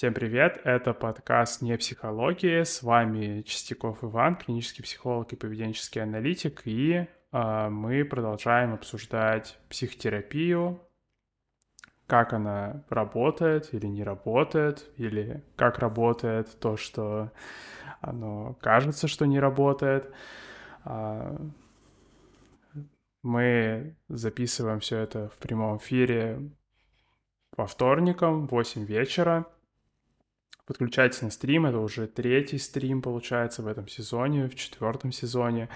Всем привет, это подкаст «Не психология», с вами Чистяков Иван, клинический психолог и поведенческий аналитик, и э, мы продолжаем обсуждать психотерапию, как она работает или не работает, или как работает то, что оно кажется, что не работает. Э, мы записываем все это в прямом эфире по вторникам, 8 вечера. Подключайтесь на стрим, это уже третий стрим, получается, в этом сезоне, в четвертом сезоне.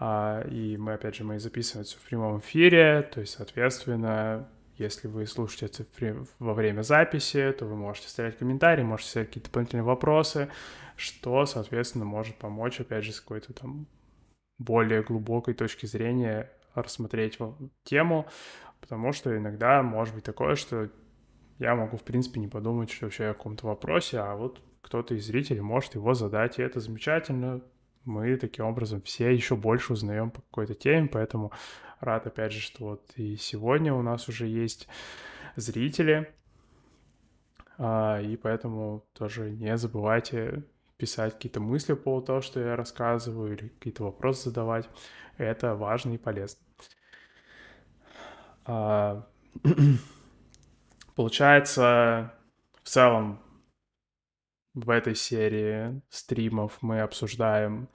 А, и мы, опять же, мы записываем это в прямом эфире, то есть, соответственно, если вы слушаете это во время записи, то вы можете оставлять комментарии, можете ставить какие-то дополнительные вопросы, что, соответственно, может помочь, опять же, с какой-то там более глубокой точки зрения рассмотреть тему, потому что иногда может быть такое, что я могу, в принципе, не подумать что вообще о каком-то вопросе, а вот кто-то из зрителей может его задать, и это замечательно. Мы таким образом все еще больше узнаем по какой-то теме, поэтому рад, опять же, что вот и сегодня у нас уже есть зрители, а, и поэтому тоже не забывайте писать какие-то мысли по поводу что я рассказываю, или какие-то вопросы задавать. Это важно и полезно. Получается, в целом в этой серии стримов мы обсуждаем,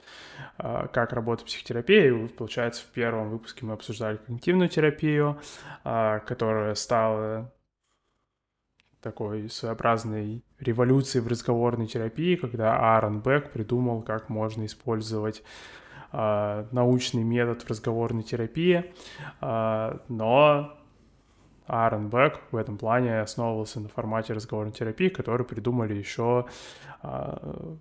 а, как работает психотерапия. И, получается, в первом выпуске мы обсуждали когнитивную терапию, а, которая стала такой своеобразной революцией в разговорной терапии, когда Аарон Бек придумал, как можно использовать а, научный метод в разговорной терапии, но Аарон Бек в этом плане основывался на формате разговорной терапии, который придумали еще а,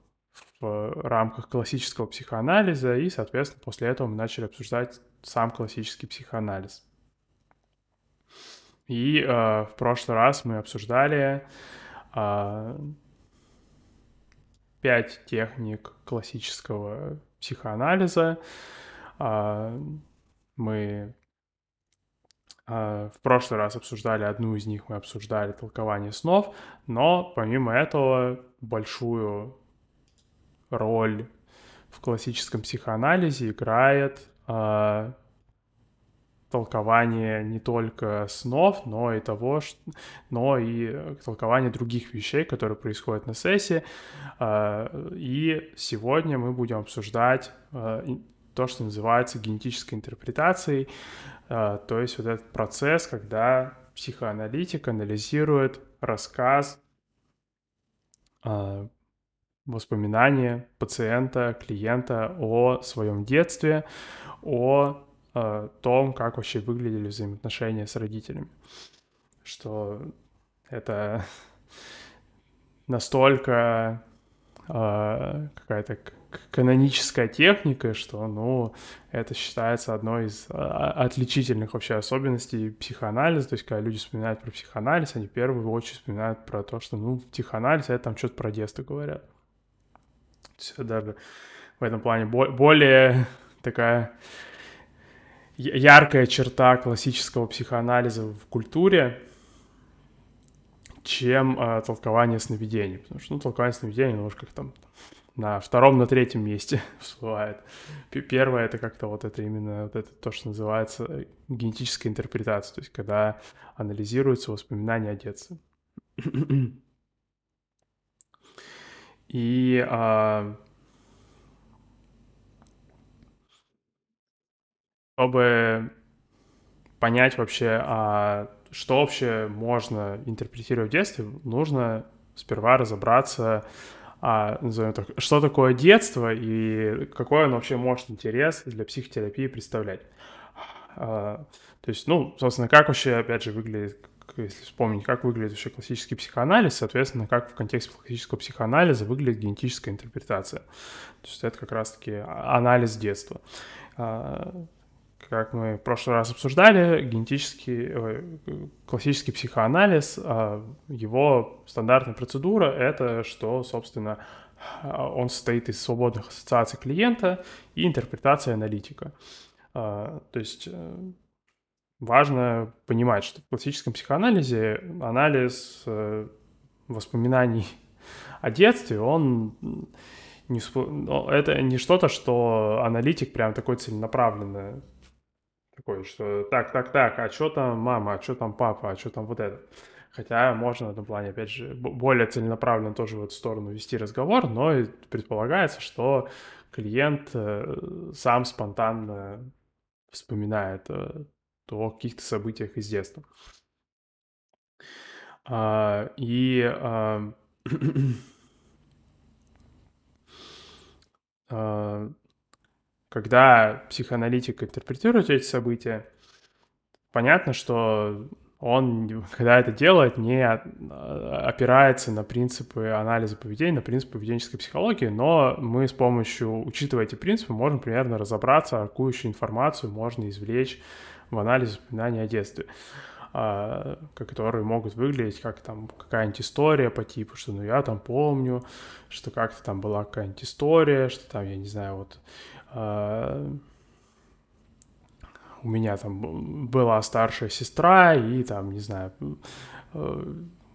в рамках классического психоанализа, и, соответственно, после этого мы начали обсуждать сам классический психоанализ. И э, в прошлый раз мы обсуждали э, пять техник классического психоанализа. Э, мы а, в прошлый раз обсуждали одну из них, мы обсуждали толкование снов, но помимо этого большую роль в классическом психоанализе играет э, толкование не только снов, но и того, что, но и толкование других вещей, которые происходят на сессии. Э, и сегодня мы будем обсуждать э, то, что называется генетической интерпретацией, а, то есть вот этот процесс, когда психоаналитик анализирует рассказ, а, воспоминания пациента, клиента о своем детстве, о а, том, как вообще выглядели взаимоотношения с родителями. Что это настолько какая-то каноническая техника, что, ну, это считается одной из а, отличительных вообще особенностей психоанализа. То есть, когда люди вспоминают про психоанализ, они в первую очередь вспоминают про то, что, ну, психоанализ — это там что-то про детство говорят. То даже в этом плане более такая яркая черта классического психоанализа в культуре, чем э, толкование сновидений. Потому что, ну, толкование сновидений, ну, уж как там на втором, на третьем месте всплывает. Первое это как-то вот это именно вот это то, что называется генетическая интерпретация, то есть когда анализируются воспоминания о детстве. И а, чтобы понять вообще, а, что вообще можно интерпретировать в детстве, нужно сперва разобраться а, назовем так, что такое детство и какой он вообще может интерес для психотерапии представлять. А, то есть, ну, собственно, как вообще, опять же, выглядит, если вспомнить, как выглядит вообще классический психоанализ, соответственно, как в контексте классического психоанализа выглядит генетическая интерпретация. То есть это как раз-таки анализ детства. А, как мы в прошлый раз обсуждали, генетический, классический психоанализ, а, его стандартная процедура — это что, собственно, он состоит из свободных ассоциаций клиента и интерпретации аналитика. А, то есть э, важно понимать, что в классическом психоанализе анализ э, воспоминаний о детстве, он не, это не что-то, что аналитик прям такой целенаправленно такой, что так, так, так, а что там мама, а что там папа, а что там вот это. Хотя можно в этом плане, опять же, более целенаправленно тоже в эту сторону вести разговор, но предполагается, что клиент э, сам спонтанно вспоминает э, о каких-то событиях из детства. А, и а, а, когда психоаналитик интерпретирует эти события, понятно, что он, когда это делает, не опирается на принципы анализа поведения, на принципы поведенческой психологии, но мы с помощью, учитывая эти принципы, можем примерно разобраться, какую еще информацию можно извлечь в анализе воспоминаний о детстве а, которые могут выглядеть как там какая-нибудь история по типу, что ну я там помню, что как-то там была какая-нибудь история, что там, я не знаю, вот а, у меня там была старшая сестра, и там, не знаю, э,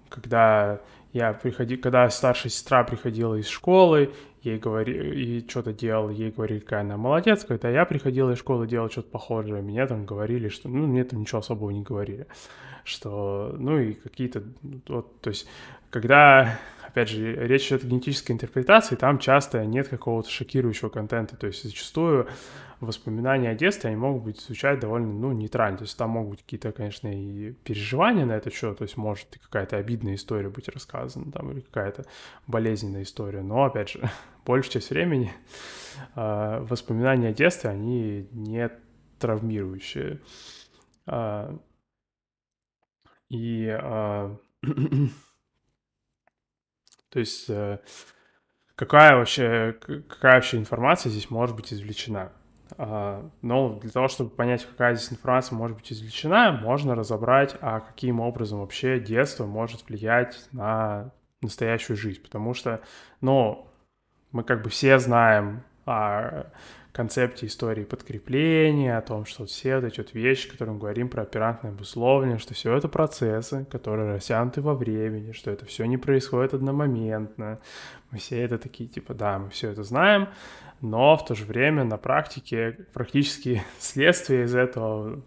когда я приходил, когда старшая сестра приходила из школы, ей говорили, и что-то делал, ей говорили, какая она молодец, когда я приходила из школы, делал что-то похожее, мне там говорили, что, ну, мне там ничего особого не говорили, что, ну, и какие-то, вот, то есть, когда, опять же, речь идет о генетической интерпретации, там часто нет какого-то шокирующего контента, то есть, зачастую воспоминания о детстве, они могут быть звучать довольно, ну, нейтрально. То есть там могут быть какие-то, конечно, и переживания на это счет, то есть может какая-то обидная история быть рассказана, там, или какая-то болезненная история. Но, опять же, большую часть времени э, воспоминания о детстве, они не травмирующие. Э, и э, то есть э, какая вообще, какая вообще информация здесь может быть извлечена? А, но для того, чтобы понять, какая здесь информация может быть извлечена, можно разобрать, а каким образом вообще детство может влиять на настоящую жизнь. Потому что, ну, мы как бы все знаем о концепте истории подкрепления, о том, что все вот эти вот вещи, которые мы говорим про оперантное обусловление, что все это процессы, которые растянуты во времени, что это все не происходит одномоментно. Мы все это такие, типа, да, мы все это знаем, но в то же время на практике практически следствия из этого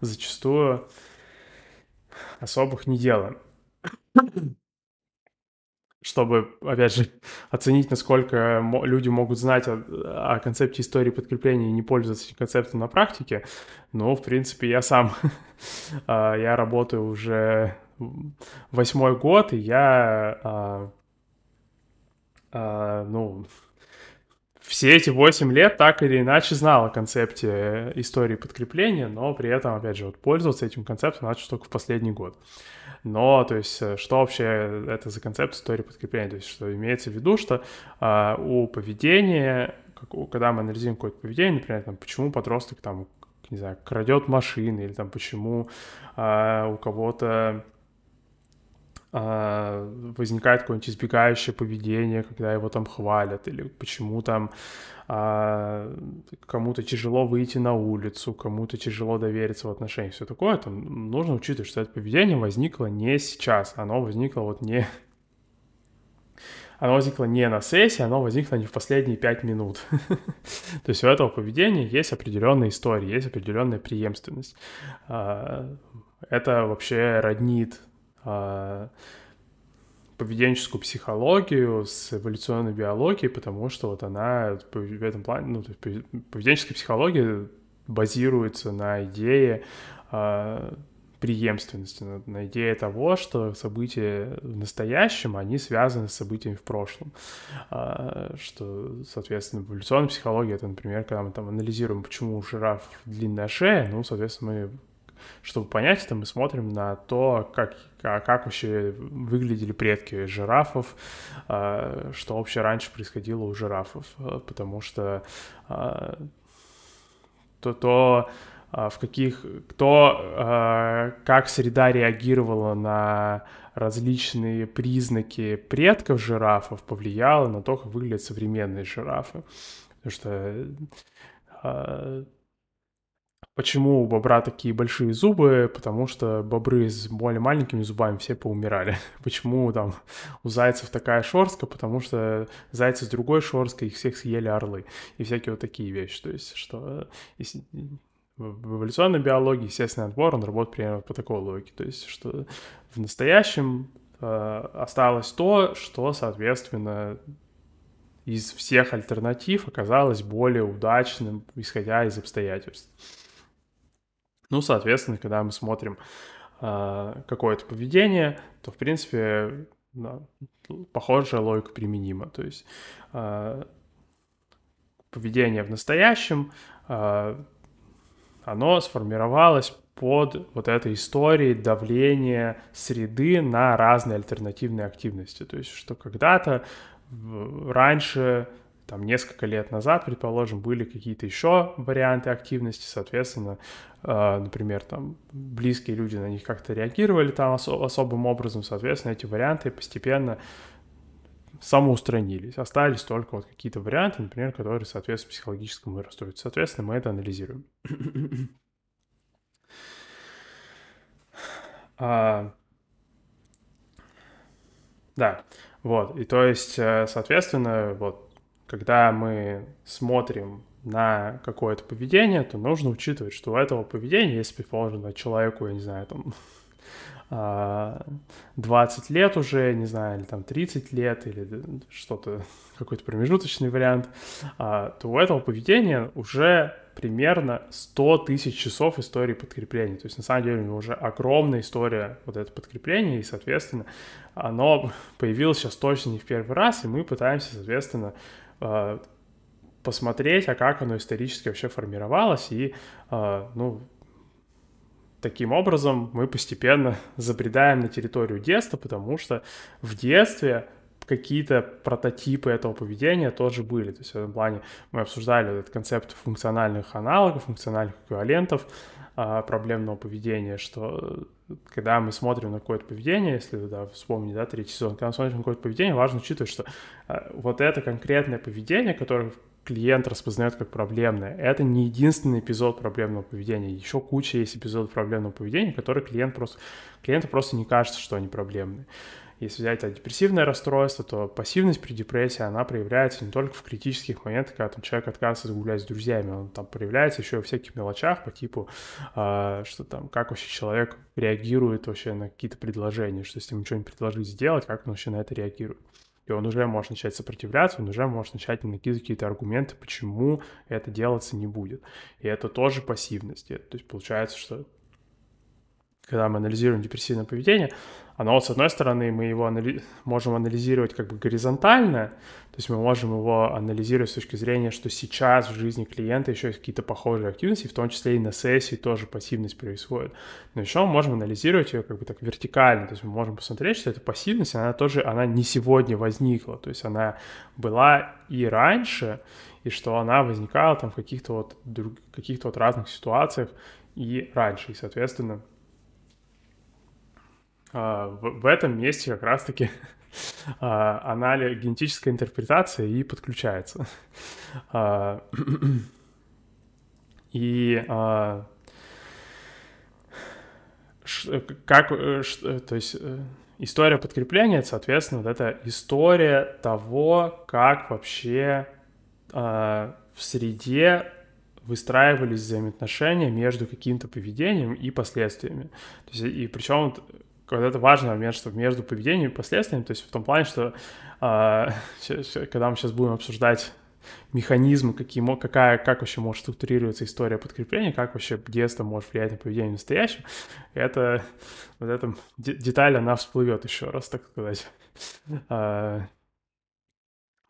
зачастую особых не делаем. Чтобы, опять же, оценить, насколько люди могут знать о, о концепте истории подкрепления и не пользоваться этим концептом на практике, ну, в принципе, я сам, а, я работаю уже восьмой год, и я, а, а, ну, все эти 8 лет так или иначе знал о концепте истории подкрепления, но при этом, опять же, вот пользоваться этим концептом начал только в последний год. Но, то есть, э, что вообще это за концепт истории подкрепления? То есть, что имеется в виду, что а, у поведения, как, когда мы анализируем какое-то поведение, например, там, почему подросток там, не знаю, крадет машины, или там, почему а, у кого-то а, возникает какое-нибудь избегающее поведение, когда его там хвалят, или почему там а, кому-то тяжело выйти на улицу, кому-то тяжело довериться в отношениях, все такое, там нужно учитывать, что это поведение возникло не сейчас, оно возникло вот не... Оно возникло не на сессии, оно возникло не в последние пять минут. То есть у этого поведения есть определенная история, есть определенная преемственность. А, это вообще роднит а, поведенческую психологию с эволюционной биологией, потому что вот она в этом плане, ну, то есть поведенческая психология базируется на идее э, преемственности, на, на идее того, что события в настоящем, они связаны с событиями в прошлом. Э, что, соответственно, эволюционная психология, это, например, когда мы там анализируем, почему у жираф длинная шея, ну, соответственно, мы чтобы понять это, мы смотрим на то, как, как вообще выглядели предки жирафов, а, что вообще раньше происходило у жирафов, а, потому что а, то, то в каких, кто, как среда реагировала на различные признаки предков жирафов, повлияло на то, как выглядят современные жирафы. Потому что Почему у бобра такие большие зубы? Потому что бобры с более маленькими зубами все поумирали. Почему там у зайцев такая шорстка? Потому что зайцы с другой шорсткой, их всех съели орлы. И всякие вот такие вещи. То есть, что в эволюционной биологии естественный отбор, он работает примерно по такой логике. То есть, что в настоящем э, осталось то, что, соответственно, из всех альтернатив оказалось более удачным, исходя из обстоятельств. Ну, соответственно, когда мы смотрим э, какое-то поведение, то, в принципе, да, похожая логика применима. То есть э, поведение в настоящем, э, оно сформировалось под вот этой историей давления среды на разные альтернативные активности. То есть, что когда-то раньше там несколько лет назад, предположим, были какие-то еще варианты активности, соответственно, э, например, там близкие люди на них как-то реагировали там ос- особым образом, соответственно, эти варианты постепенно самоустранились. Остались только вот какие-то варианты, например, которые соответствуют психологическому расстройству. Соответственно, мы это анализируем. а, да, вот, и то есть, э, соответственно, вот когда мы смотрим на какое-то поведение, то нужно учитывать, что у этого поведения, если, предположим, человеку, я не знаю, там 20 лет уже, не знаю, или там 30 лет, или что-то, какой-то промежуточный вариант, а, то у этого поведения уже примерно 100 тысяч часов истории подкрепления. То есть, на самом деле, у него уже огромная история вот это подкрепление, и, соответственно, оно появилось сейчас точно не в первый раз, и мы пытаемся, соответственно, а, посмотреть, а как оно исторически вообще формировалось, и, а, ну, таким образом мы постепенно забредаем на территорию детства, потому что в детстве какие-то прототипы этого поведения тоже были. То есть в этом плане мы обсуждали этот концепт функциональных аналогов, функциональных эквивалентов а, проблемного поведения, что когда мы смотрим на какое-то поведение, если да, вспомнить, да, третий сезон, когда мы смотрим на какое-то поведение, важно учитывать, что а, вот это конкретное поведение, которое клиент распознает как проблемное. Это не единственный эпизод проблемного поведения. Еще куча есть эпизодов проблемного поведения, которые клиент просто, клиенту просто не кажется, что они проблемные. Если взять это депрессивное расстройство, то пассивность при депрессии, она проявляется не только в критических моментах, когда там, человек отказывается гулять с друзьями, он там проявляется еще во всяких мелочах по типу, э, что там, как вообще человек реагирует вообще на какие-то предложения, что если ему что-нибудь предложить сделать, как он вообще на это реагирует и он уже может начать сопротивляться, он уже может начать накидывать какие-то аргументы, почему это делаться не будет. И это тоже пассивность. То есть получается, что когда мы анализируем депрессивное поведение, оно, с одной стороны, мы его анали... можем анализировать как бы горизонтально, то есть мы можем его анализировать с точки зрения, что сейчас в жизни клиента еще есть какие-то похожие активности, в том числе и на сессии тоже пассивность происходит. Но еще мы можем анализировать ее как бы так вертикально, то есть мы можем посмотреть, что эта пассивность, она тоже, она не сегодня возникла, то есть она была и раньше, и что она возникала там в каких-то вот, друг... каких-то вот разных ситуациях и раньше, и, соответственно, в, в этом месте как раз-таки а, анализ, генетическая интерпретация и подключается. А, и как, э, то есть э, история подкрепления, соответственно, вот это история того, как вообще в среде выстраивались взаимоотношения между каким-то поведением и последствиями. То есть, и причем когда это важный момент, что между поведением и последствиями, то есть в том плане, что э, когда мы сейчас будем обсуждать механизмы, какие, какая, как вообще может структурироваться история подкрепления, как вообще детство может влиять на поведение в настоящем, это вот эта деталь, она всплывет еще раз, так сказать. А,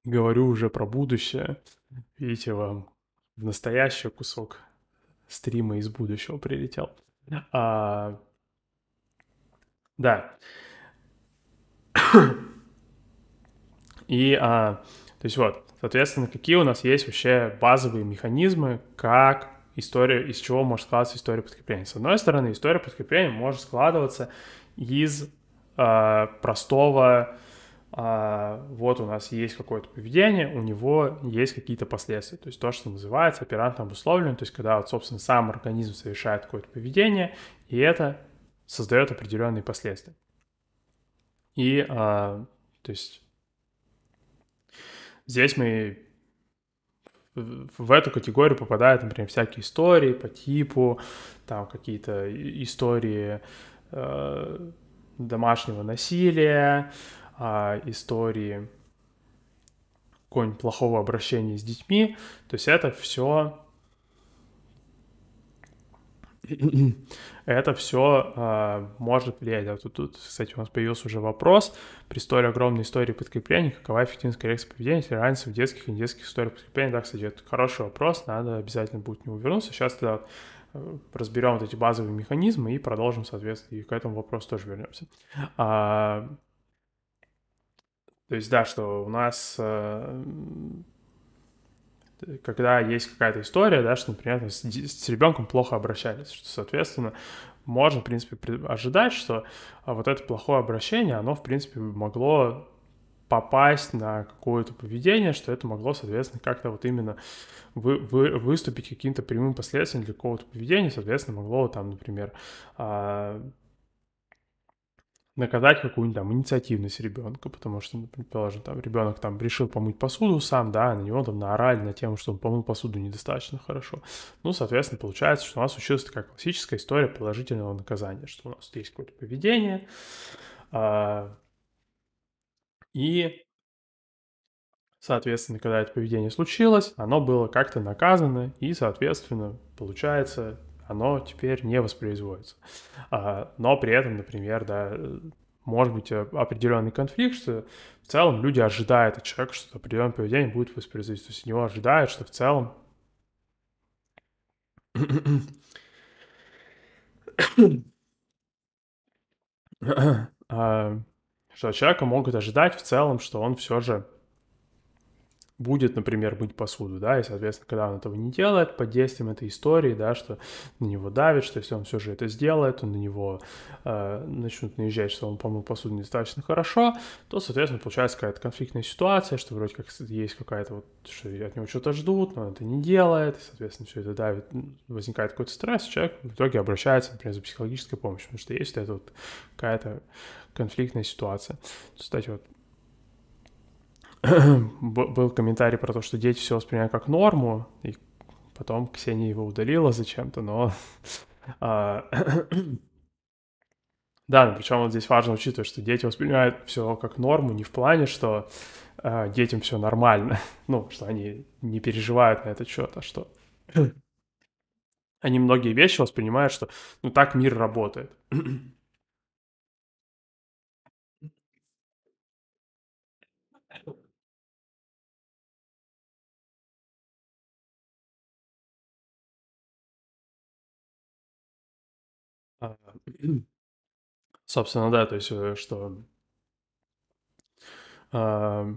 говорю уже про будущее. Видите, вам в настоящий кусок стрима из будущего прилетел. А, да. И, а, то есть вот, соответственно, какие у нас есть вообще базовые механизмы, как история, из чего может складываться история подкрепления. С одной стороны, история подкрепления может складываться из а, простого а, вот у нас есть какое-то поведение, у него есть какие-то последствия. То есть то, что называется оперантно обусловлено, то есть когда вот, собственно, сам организм совершает какое-то поведение, и это создает определенные последствия. И, а, то есть, здесь мы в эту категорию попадают, например, всякие истории по типу, там какие-то истории э, домашнего насилия, э, истории какого-нибудь плохого обращения с детьми. То есть это все это все э, может влиять. А тут, тут, кстати, у нас появился уже вопрос при столь огромной истории подкрепления, какова эффективность коррекции поведения, если разница в детских и недетских историях подкрепления. Да, кстати, это хороший вопрос, надо обязательно будет не увернуться. Сейчас тогда э, разберем вот эти базовые механизмы и продолжим, соответственно, и к этому вопросу тоже вернемся. А, то есть, да, что у нас э, когда есть какая-то история, да, что, например, с, с ребенком плохо обращались, что, соответственно, можно, в принципе, ожидать, что а, вот это плохое обращение, оно, в принципе, могло попасть на какое-то поведение, что это могло, соответственно, как-то вот именно вы, вы, выступить каким-то прямым последствием для какого-то поведения, соответственно, могло там, например, а, наказать какую-нибудь там инициативность ребенка, потому что, ну, предположим, там ребенок там решил помыть посуду сам, да, на него там наорали на тему, что он помыл посуду недостаточно хорошо. Ну, соответственно, получается, что у нас училась такая классическая история положительного наказания, что у нас есть какое-то поведение, а, и, соответственно, когда это поведение случилось, оно было как-то наказано, и, соответственно, получается, оно теперь не воспроизводится. А, но при этом, например, да, может быть определенный конфликт, что в целом люди ожидают от человека, что определенное поведение будет воспроизводиться. То есть него ожидают, что в целом а, что человека могут ожидать в целом, что он все же будет, например, мыть посуду, да, и, соответственно, когда он этого не делает, под действием этой истории, да, что на него давит, что если он все же это сделает, то на него э, начнут наезжать, что он помыл посуду недостаточно хорошо, то, соответственно, получается какая-то конфликтная ситуация, что вроде как есть какая-то вот, что от него что-то ждут, но он это не делает, и, соответственно, все это давит, возникает какой-то стресс, человек в итоге обращается, например, за психологической помощью, потому что есть это вот какая-то конфликтная ситуация. Кстати, вот был комментарий про то, что дети все воспринимают как норму, и потом Ксения его удалила зачем-то, но... А, да, но причем вот здесь важно учитывать, что дети воспринимают все как норму, не в плане, что э, детям все нормально, ну, что они не переживают на этот счет, а что они многие вещи воспринимают, что ну так мир работает. собственно, да, то есть, э, что а,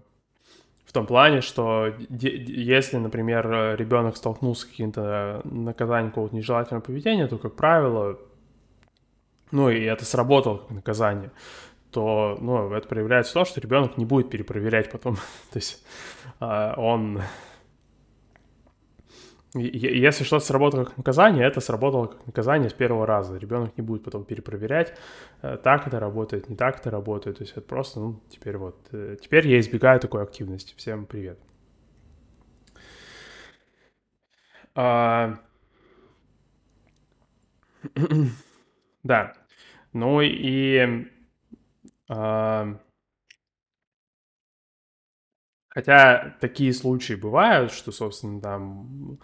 в том плане, что если, например, ребенок столкнулся с каким-то наказанием какого-то нежелательного поведения, то, как правило, ну и это сработало как наказание, то ну, это проявляется в том, что ребенок не будет перепроверять потом. то есть а, он если что-то сработало как наказание, это сработало как наказание с первого раза. Ребенок не будет потом перепроверять, э, так это работает, не так это работает. То есть это просто, ну, теперь вот, э, теперь я избегаю такой активности. Всем привет. А... да. Ну и... А... Хотя такие случаи бывают, что, собственно, там,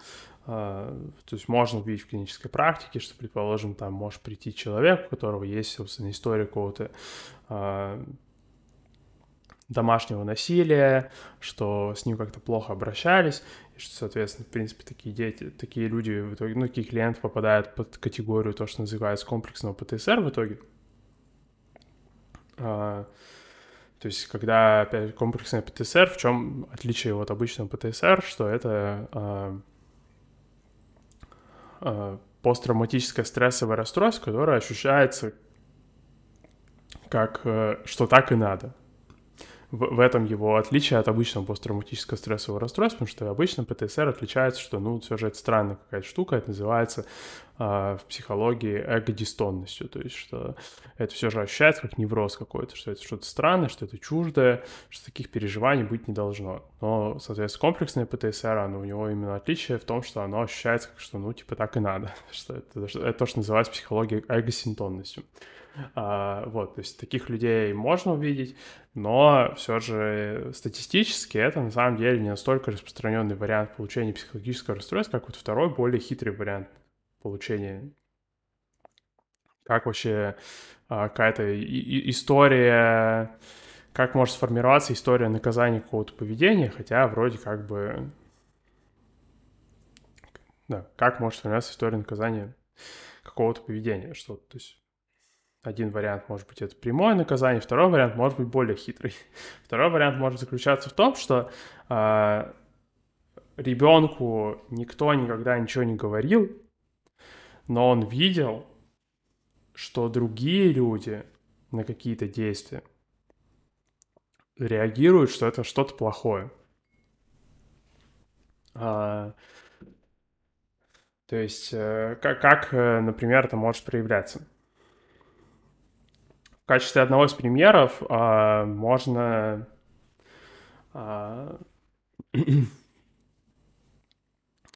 э, то есть можно увидеть в клинической практике, что, предположим, там может прийти человек, у которого есть, собственно, история какого-то э, домашнего насилия, что с ним как-то плохо обращались, и что, соответственно, в принципе, такие дети, такие люди в итоге, ну, такие клиенты попадают под категорию то, что называется комплексного ПТСР в итоге. Э, то есть, когда, опять, комплексный ПТСР, в чем отличие от обычного ПТСР, что это э, э, посттравматическое стрессовое расстройство, которое ощущается как, э, что так и надо. в, в этом его отличие от обычного посттравматического стрессового расстройства, потому что обычно ПТСР отличается, что, ну, все же это странная какая-то штука, это называется в психологии эго-дистонностью, то есть что это все же ощущается как невроз какой-то, что это что-то странное, что это чуждое, что таких переживаний быть не должно. Но, соответственно, комплексное ПТСР, оно у него именно отличие в том, что оно ощущается как что, ну, типа, так и надо, что это, это то, что называется психологией эго-синтонностью. А, вот, то есть таких людей можно увидеть, но все же статистически это на самом деле не настолько распространенный вариант получения психологического расстройства, как вот второй, более хитрый вариант получения. Как вообще а, какая-то история, как может сформироваться история наказания какого-то поведения, хотя вроде как бы... Да, как может сформироваться история наказания какого-то поведения, что то есть один вариант может быть это прямое наказание, второй вариант может быть более хитрый. Второй вариант может заключаться в том, что э, ребенку никто никогда ничего не говорил, но он видел, что другие люди на какие-то действия реагируют, что это что-то плохое. А, то есть, э, как, как, э, например, это может проявляться? В качестве одного из примеров а, можно а,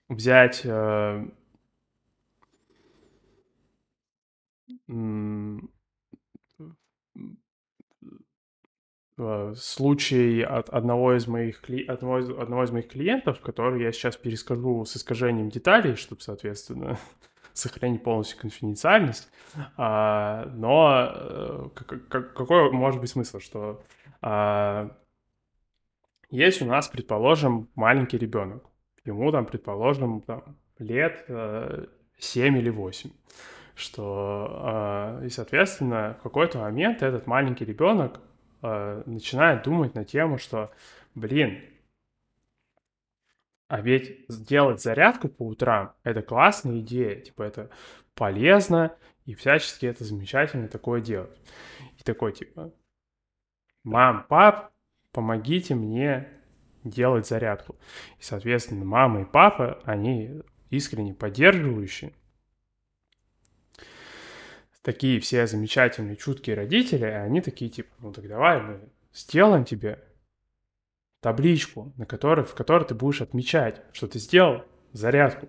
взять а, случай от одного из моих одного, из... одного из моих клиентов, который я сейчас перескажу с искажением деталей, чтобы, соответственно, сохранить полностью конфиденциальность. А, но э, какой может быть смысл, что а, есть у нас, предположим, маленький ребенок, ему там, предположим, там, лет а, э, 7 или 8 что, э, и, соответственно, в какой-то момент этот маленький ребенок э, начинает думать на тему, что, блин, а ведь сделать зарядку по утрам – это классная идея, типа это полезно, и всячески это замечательно такое делать. И такой типа, мам, пап, помогите мне делать зарядку. И, соответственно, мама и папа, они искренне поддерживающие. Такие все замечательные, чуткие родители, они такие типа, ну так давай мы сделаем тебе табличку, на которой, в которой ты будешь отмечать, что ты сделал зарядку.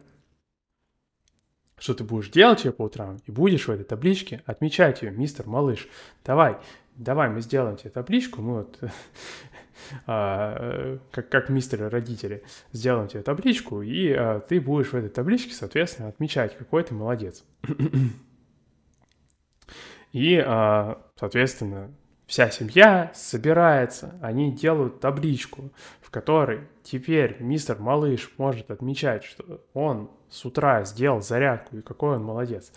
Что ты будешь делать ее по утрам, и будешь в этой табличке отмечать ее, мистер малыш. Давай, давай мы сделаем тебе табличку, мы вот, а, как, как мистеры родители, сделаем тебе табличку, и а, ты будешь в этой табличке, соответственно, отмечать, какой ты молодец. И, а, соответственно, Вся семья собирается, они делают табличку, в которой теперь мистер Малыш может отмечать, что он с утра сделал зарядку и какой он молодец.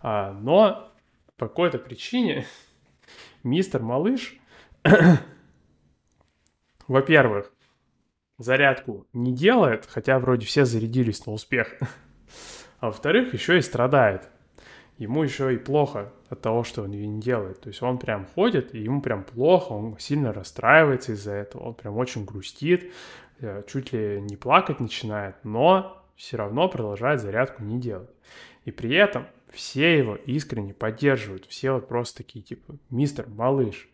А, но по какой-то причине мистер Малыш, во-первых, зарядку не делает, хотя вроде все зарядились на успех. А во-вторых, еще и страдает ему еще и плохо от того, что он ее не делает. То есть он прям ходит, и ему прям плохо, он сильно расстраивается из-за этого, он прям очень грустит, э, чуть ли не плакать начинает, но все равно продолжает зарядку не делать. И при этом все его искренне поддерживают, все вот просто такие типа, мистер, малыш,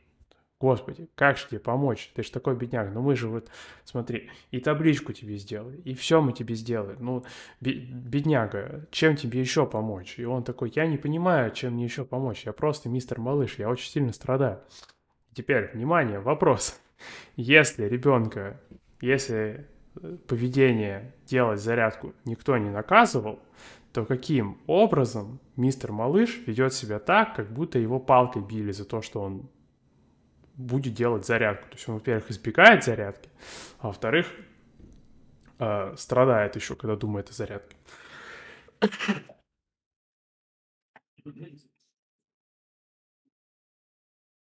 Господи, как же тебе помочь? Ты же такой бедняк. Ну мы же вот, смотри, и табличку тебе сделали, и все мы тебе сделали. Ну, бедняга, чем тебе еще помочь? И он такой, я не понимаю, чем мне еще помочь. Я просто мистер малыш, я очень сильно страдаю. Теперь, внимание, вопрос. Если ребенка, если э, поведение делать зарядку никто не наказывал, то каким образом мистер малыш ведет себя так, как будто его палкой били за то, что он будет делать зарядку. То есть он, во-первых, избегает зарядки, а во-вторых, э, страдает еще, когда думает о зарядке.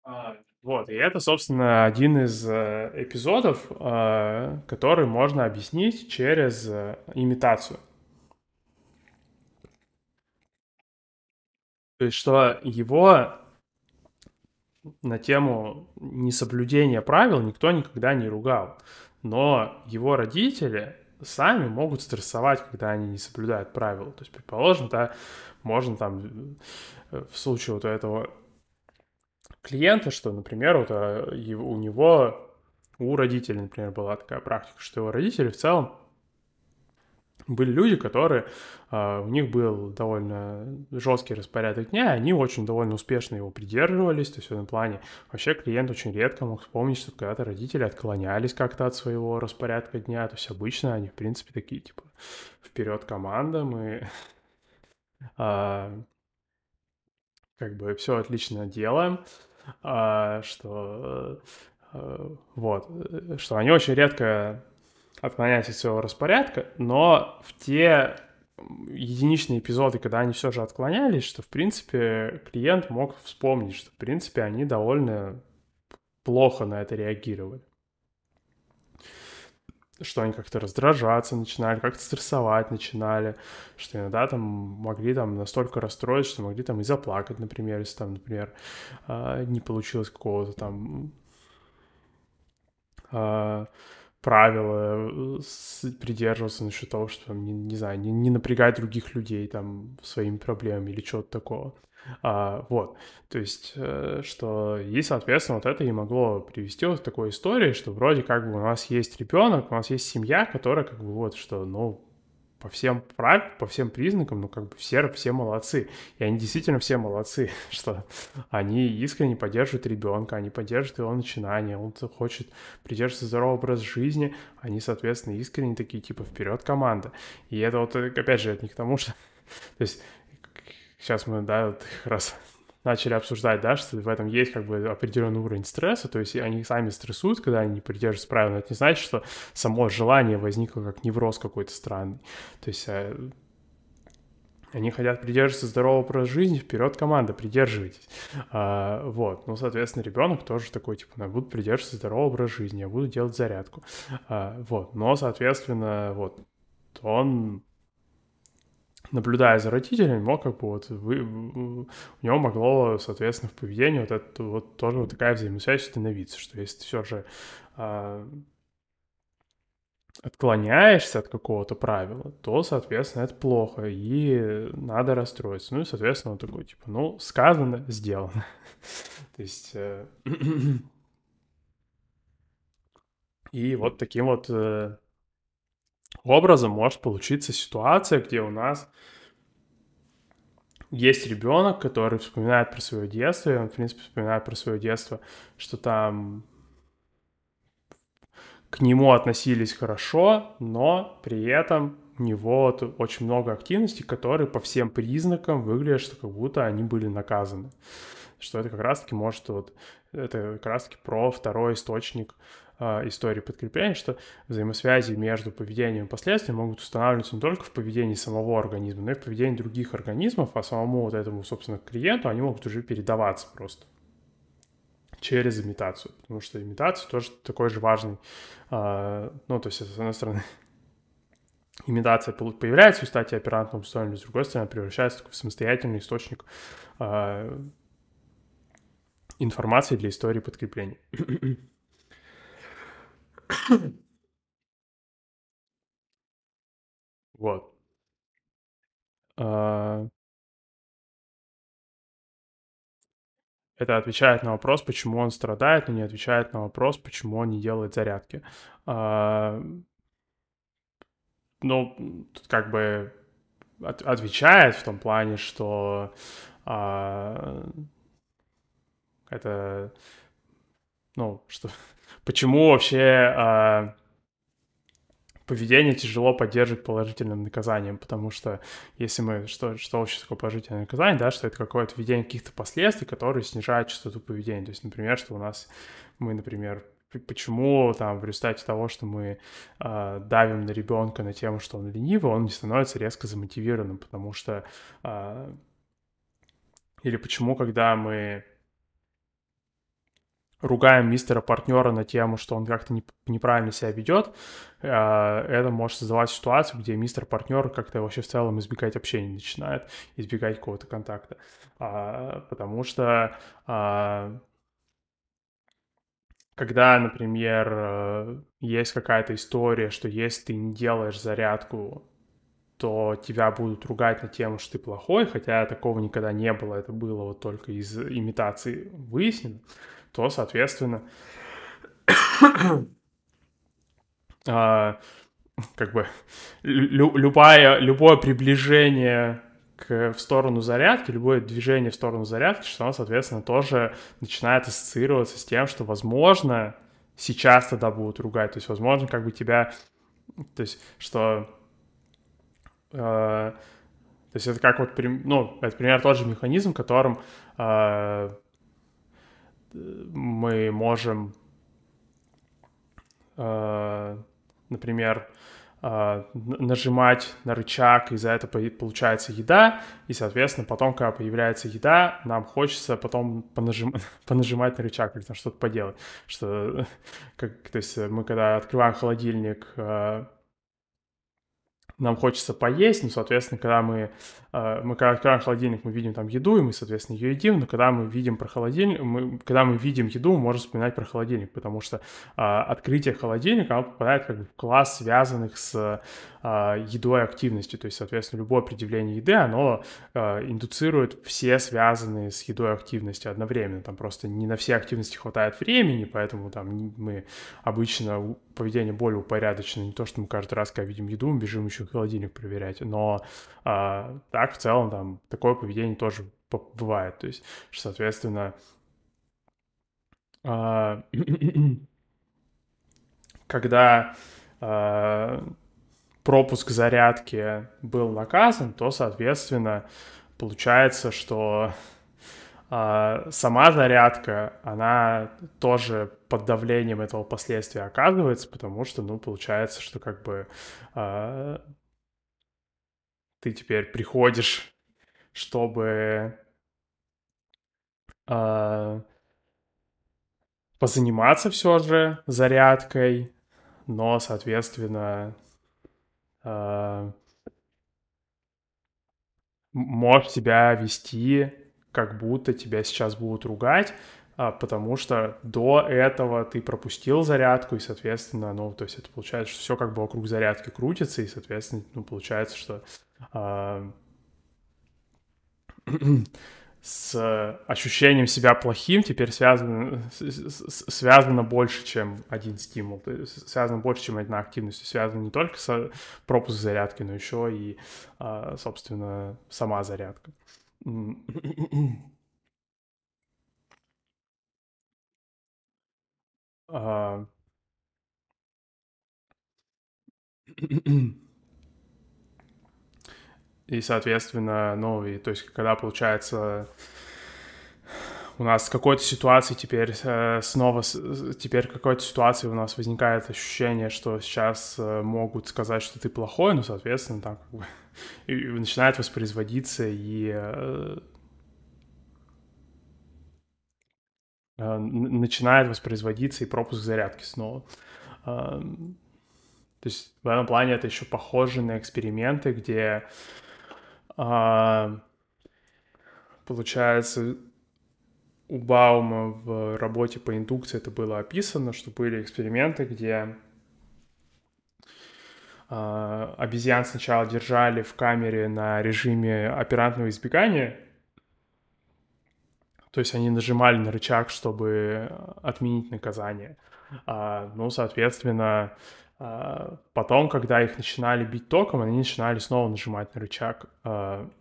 А, вот, и это, собственно, один из э, эпизодов, э, который можно объяснить через э, имитацию. То есть, что его на тему несоблюдения правил никто никогда не ругал. Но его родители сами могут стрессовать, когда они не соблюдают правила. То есть, предположим, да, можно там э, в случае вот этого клиента, что, например, вот э, у него, у родителей, например, была такая практика, что его родители в целом были люди, которые, а, у них был довольно жесткий распорядок дня, они очень довольно успешно его придерживались, то есть в этом плане вообще клиент очень редко мог вспомнить, что когда-то родители отклонялись как-то от своего распорядка дня, то есть обычно они, в принципе, такие, типа, вперед команда, мы а, как бы все отлично делаем, а, что вот, что они очень редко отклоняясь от своего распорядка, но в те единичные эпизоды, когда они все же отклонялись, что, в принципе, клиент мог вспомнить, что, в принципе, они довольно плохо на это реагировали. Что они как-то раздражаться начинали, как-то стрессовать начинали, что иногда там могли там настолько расстроиться, что могли там и заплакать, например, если там, например, а, не получилось какого-то там а, правила э, придерживаться насчет того, что, там, не, не знаю, не, не напрягать других людей там своими проблемами или чего-то такого. А, вот, то есть, э, что и, соответственно, вот это и могло привести вот к такой истории, что вроде как бы у нас есть ребенок, у нас есть семья, которая как бы вот, что, ну, по всем прав, по всем признакам, ну, как бы все, все молодцы. И они действительно все молодцы, что они искренне поддерживают ребенка, они поддерживают его начинание, он хочет придерживаться здорового образа жизни, они, соответственно, искренне такие, типа, вперед команда. И это вот, опять же, это не к тому, что... То есть сейчас мы, да, вот раз начали обсуждать, да, что в этом есть как бы определенный уровень стресса, то есть они сами стрессуют, когда они не придерживаются правил, но это не значит, что само желание возникло как невроз какой-то странный. То есть э, они хотят придерживаться здорового образа жизни, вперед, команда, придерживайтесь. А, вот, ну, соответственно, ребенок тоже такой, типа, я буду придерживаться здорового образа жизни, я буду делать зарядку. А, вот, но, соответственно, вот, он наблюдая за родителями, мог как бы вот вы, у него могло, соответственно, в поведении вот это вот тоже вот такая взаимосвязь становиться, что если ты все же а, отклоняешься от какого-то правила, то, соответственно, это плохо, и надо расстроиться. Ну и, соответственно, он такой, типа, ну, сказано, сделано. То есть... Э, и вот таким вот э, образом может получиться ситуация, где у нас есть ребенок, который вспоминает про свое детство, и он, в принципе, вспоминает про свое детство, что там к нему относились хорошо, но при этом у него очень много активностей, которые по всем признакам выглядят, что как будто они были наказаны. Что это как раз-таки может вот, это как раз-таки про второй источник истории подкрепления, что взаимосвязи между поведением и последствиями могут устанавливаться не только в поведении самого организма, но и в поведении других организмов, а самому вот этому, собственно, клиенту они могут уже передаваться просто через имитацию, потому что имитация тоже такой же важный, а, ну, то есть, с одной стороны, имитация появляется в статье оперантного устойчивости, с другой стороны, превращается в самостоятельный источник а, информации для истории подкрепления. Вот. А Это отвечает на вопрос, почему он страдает, но не отвечает на вопрос, почему он не делает зарядки. А ну, тут как бы от отвечает в том плане, что а это, ну, что почему вообще а, поведение тяжело поддерживать положительным наказанием, потому что если мы, что, что вообще такое положительное наказание, да, что это какое-то введение каких-то последствий, которые снижают частоту поведения. То есть, например, что у нас, мы, например, почему там в результате того, что мы э, давим на ребенка на тему, что он ленивый, он не становится резко замотивированным, потому что э, или почему, когда мы ругаем мистера партнера на тему, что он как-то не, неправильно себя ведет, а, это может создавать ситуацию, где мистер партнер как-то вообще в целом избегать общения начинает, избегать какого-то контакта. А, потому что а, когда, например, есть какая-то история, что если ты не делаешь зарядку, то тебя будут ругать на тему, что ты плохой, хотя такого никогда не было, это было вот только из имитации выяснено, то, соответственно, а, как бы лю- любая, любое приближение к, в сторону зарядки, любое движение в сторону зарядки, что оно, соответственно, тоже начинает ассоциироваться с тем, что, возможно, сейчас тогда будут ругать. То есть, возможно, как бы тебя... То есть, что... Э, то есть это как вот, ну, это пример тот же механизм, которым э, мы можем, э, например, а, нажимать на рычаг, и за это получается еда, и, соответственно, потом, когда появляется еда, нам хочется потом понажим... понажимать на рычаг или там что-то поделать, что, как, то есть мы когда открываем холодильник, а, нам хочется поесть, ну, соответственно, когда мы, э, мы когда открываем холодильник, мы видим там еду, и мы, соответственно, ее едим, но когда мы видим про холодильник, мы, когда мы видим еду, мы можем вспоминать про холодильник, потому что э, открытие холодильника, оно попадает как бы в класс связанных с э, едой активностью, то есть, соответственно, любое предъявление еды, оно э, индуцирует все связанные с едой активности одновременно, там просто не на все активности хватает времени, поэтому там мы обычно поведение более упорядочено, не то, что мы каждый раз, когда видим еду, мы бежим еще холодильник проверять, но а, так в целом там такое поведение тоже бывает, то есть, соответственно, а, когда а, пропуск зарядки был наказан, то, соответственно, получается, что а, сама зарядка, она тоже под давлением этого последствия оказывается, потому что, ну, получается, что как бы а, ты теперь приходишь, чтобы а, позаниматься все же зарядкой, но, соответственно, можешь себя вести как будто тебя сейчас будут ругать, а, потому что до этого ты пропустил зарядку, и, соответственно, ну, то есть это получается, что все как бы вокруг зарядки крутится, и, соответственно, ну, получается, что с ощущением себя плохим теперь связано, связано больше, чем один стимул, то есть связано больше, чем одна активность, связано не только с пропуск зарядки, но еще и, а, собственно, сама зарядка. А. И, соответственно, ну, и, то есть, когда получается у нас какой-то ситуации теперь э, снова, теперь какой-то ситуации у нас возникает ощущение, что сейчас э, могут сказать, что ты плохой, ну, соответственно, там как бы и начинает воспроизводиться и э, начинает воспроизводиться и пропуск зарядки снова. Э, то есть в этом плане это еще похоже на эксперименты, где э, получается у Баума в работе по индукции это было описано, что были эксперименты, где а, обезьян сначала держали в камере на режиме оперантного избегания, то есть они нажимали на рычаг, чтобы отменить наказание. А, ну, соответственно, а, потом, когда их начинали бить током, они начинали снова нажимать на рычаг. А,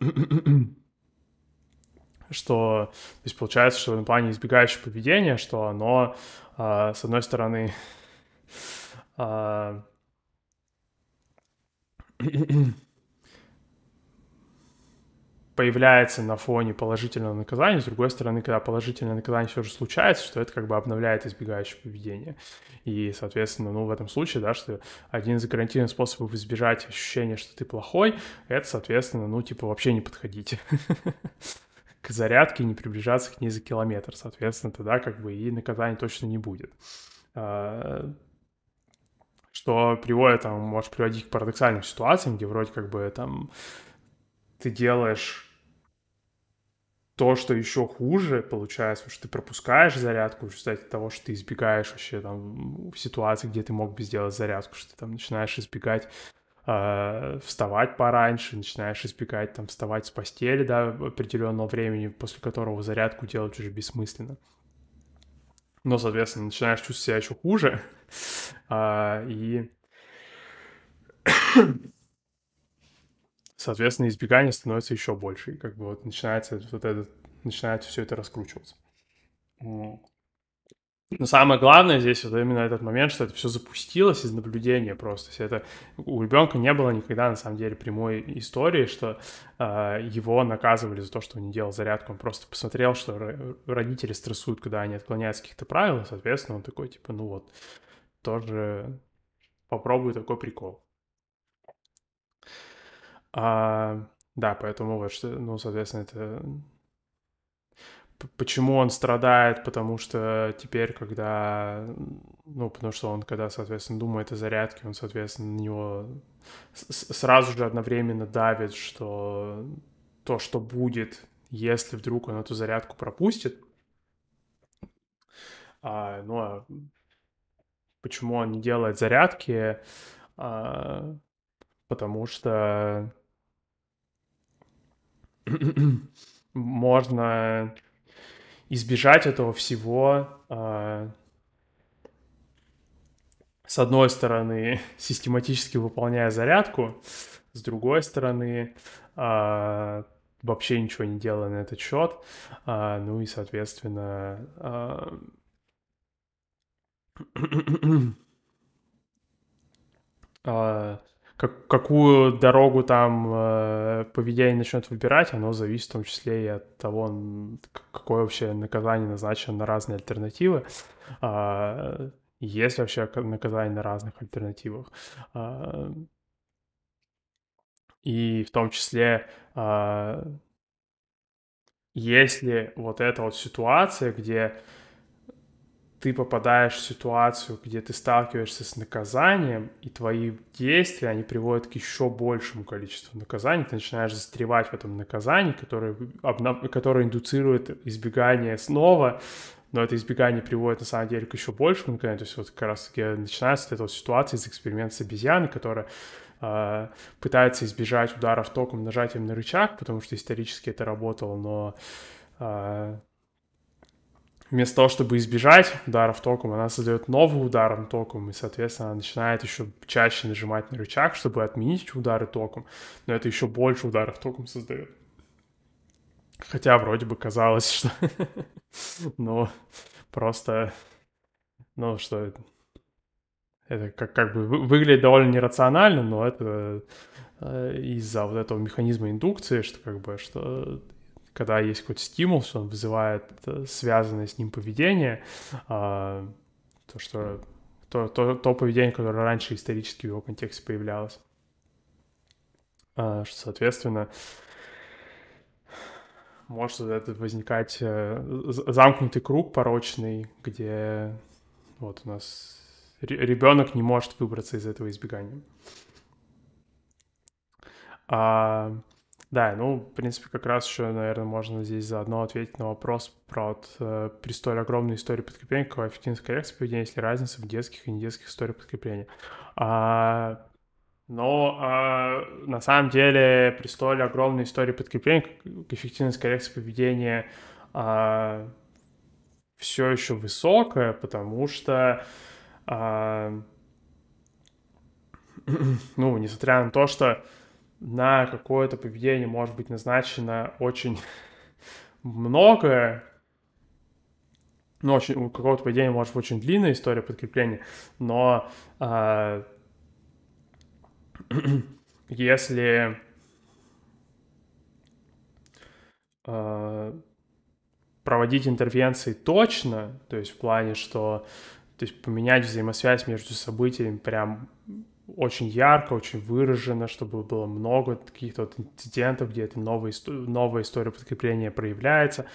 что, то есть получается, что в плане избегающего поведения, что оно, а, с одной стороны, а, появляется на фоне положительного наказания, с другой стороны, когда положительное наказание все же случается, что это как бы обновляет избегающее поведение. И, соответственно, ну, в этом случае, да, что один из гарантийных способов избежать ощущения, что ты плохой, это, соответственно, ну, типа, вообще не подходить к зарядке, не приближаться к ней за километр, соответственно, тогда как бы и наказания точно не будет. А, что приводит, там, может приводить к парадоксальным ситуациям, где вроде как бы там ты делаешь то, что еще хуже получается, что ты пропускаешь зарядку, в результате того, что ты избегаешь вообще там ситуации, где ты мог бы сделать зарядку, что ты там начинаешь избегать э, вставать пораньше, начинаешь избегать там вставать с постели до определенного времени, после которого зарядку делать уже бессмысленно. Но, соответственно, начинаешь чувствовать себя еще хуже, э, и соответственно, избегание становится еще больше. И как бы вот начинается вот этот, начинает все это раскручиваться. Но самое главное здесь вот именно этот момент, что это все запустилось из наблюдения просто. То есть это у ребенка не было никогда на самом деле прямой истории, что э, его наказывали за то, что он не делал зарядку. Он просто посмотрел, что родители стрессуют, когда они отклоняются каких-то правил, соответственно, он такой типа, ну вот, тоже попробую такой прикол. А, да, поэтому вот что, ну, соответственно, это... Почему он страдает? Потому что теперь, когда... Ну, потому что он, когда, соответственно, думает о зарядке, он, соответственно, на него сразу же одновременно давит, что то, что будет, если вдруг он эту зарядку пропустит, а, ну, а почему он не делает зарядки? А, потому что можно избежать этого всего, а, с одной стороны, систематически выполняя зарядку, с другой стороны, а, вообще ничего не делая на этот счет, а, ну и, соответственно, как, какую дорогу там э, поведение начнет выбирать, оно зависит в том числе и от того, какое вообще наказание назначено на разные альтернативы. Э, есть вообще наказание на разных альтернативах. Э, и в том числе, э, если вот эта вот ситуация, где ты попадаешь в ситуацию, где ты сталкиваешься с наказанием, и твои действия, они приводят к еще большему количеству наказаний, ты начинаешь застревать в этом наказании, которое, которое индуцирует избегание снова, но это избегание приводит на самом деле к еще большему наказанию, то есть вот как раз таки начинается эта вот ситуация из эксперимента с обезьяной, которая э, пытается избежать ударов током нажатием на рычаг, потому что исторически это работало, но э, вместо того, чтобы избежать ударов током, она создает новый удар током, и, соответственно, она начинает еще чаще нажимать на рычаг, чтобы отменить удары током, но это еще больше ударов током создает. Хотя вроде бы казалось, что... ну, просто... Ну, что... Это как, как бы выглядит довольно нерационально, но это э, из-за вот этого механизма индукции, что как бы, что когда есть какой-то стимул, что он вызывает э, связанное с ним поведение, а, то, что то, то, то поведение, которое раньше исторически в его контексте появлялось. А, что, соответственно, может это возникать э, замкнутый круг порочный, где вот у нас ребенок не может выбраться из этого избегания. А, да, ну, в принципе, как раз еще, наверное, можно здесь заодно ответить на вопрос про вот, э, при столь огромной истории подкрепления, какова эффективность коррекции поведения, есть ли разница в детских и недетских историях подкрепления. А, но а, на самом деле при столь огромной истории подкрепления эффективность коррекции поведения а, все еще высокая, потому что а, ну, несмотря на то, что на какое-то поведение может быть назначено очень много, ну, очень, у какого-то поведения может быть очень длинная история подкрепления, но э, если э, проводить интервенции точно, то есть в плане, что то есть поменять взаимосвязь между событиями прям очень ярко, очень выражено, чтобы было много каких-то вот инцидентов, где эта новая, новая история подкрепления проявляется,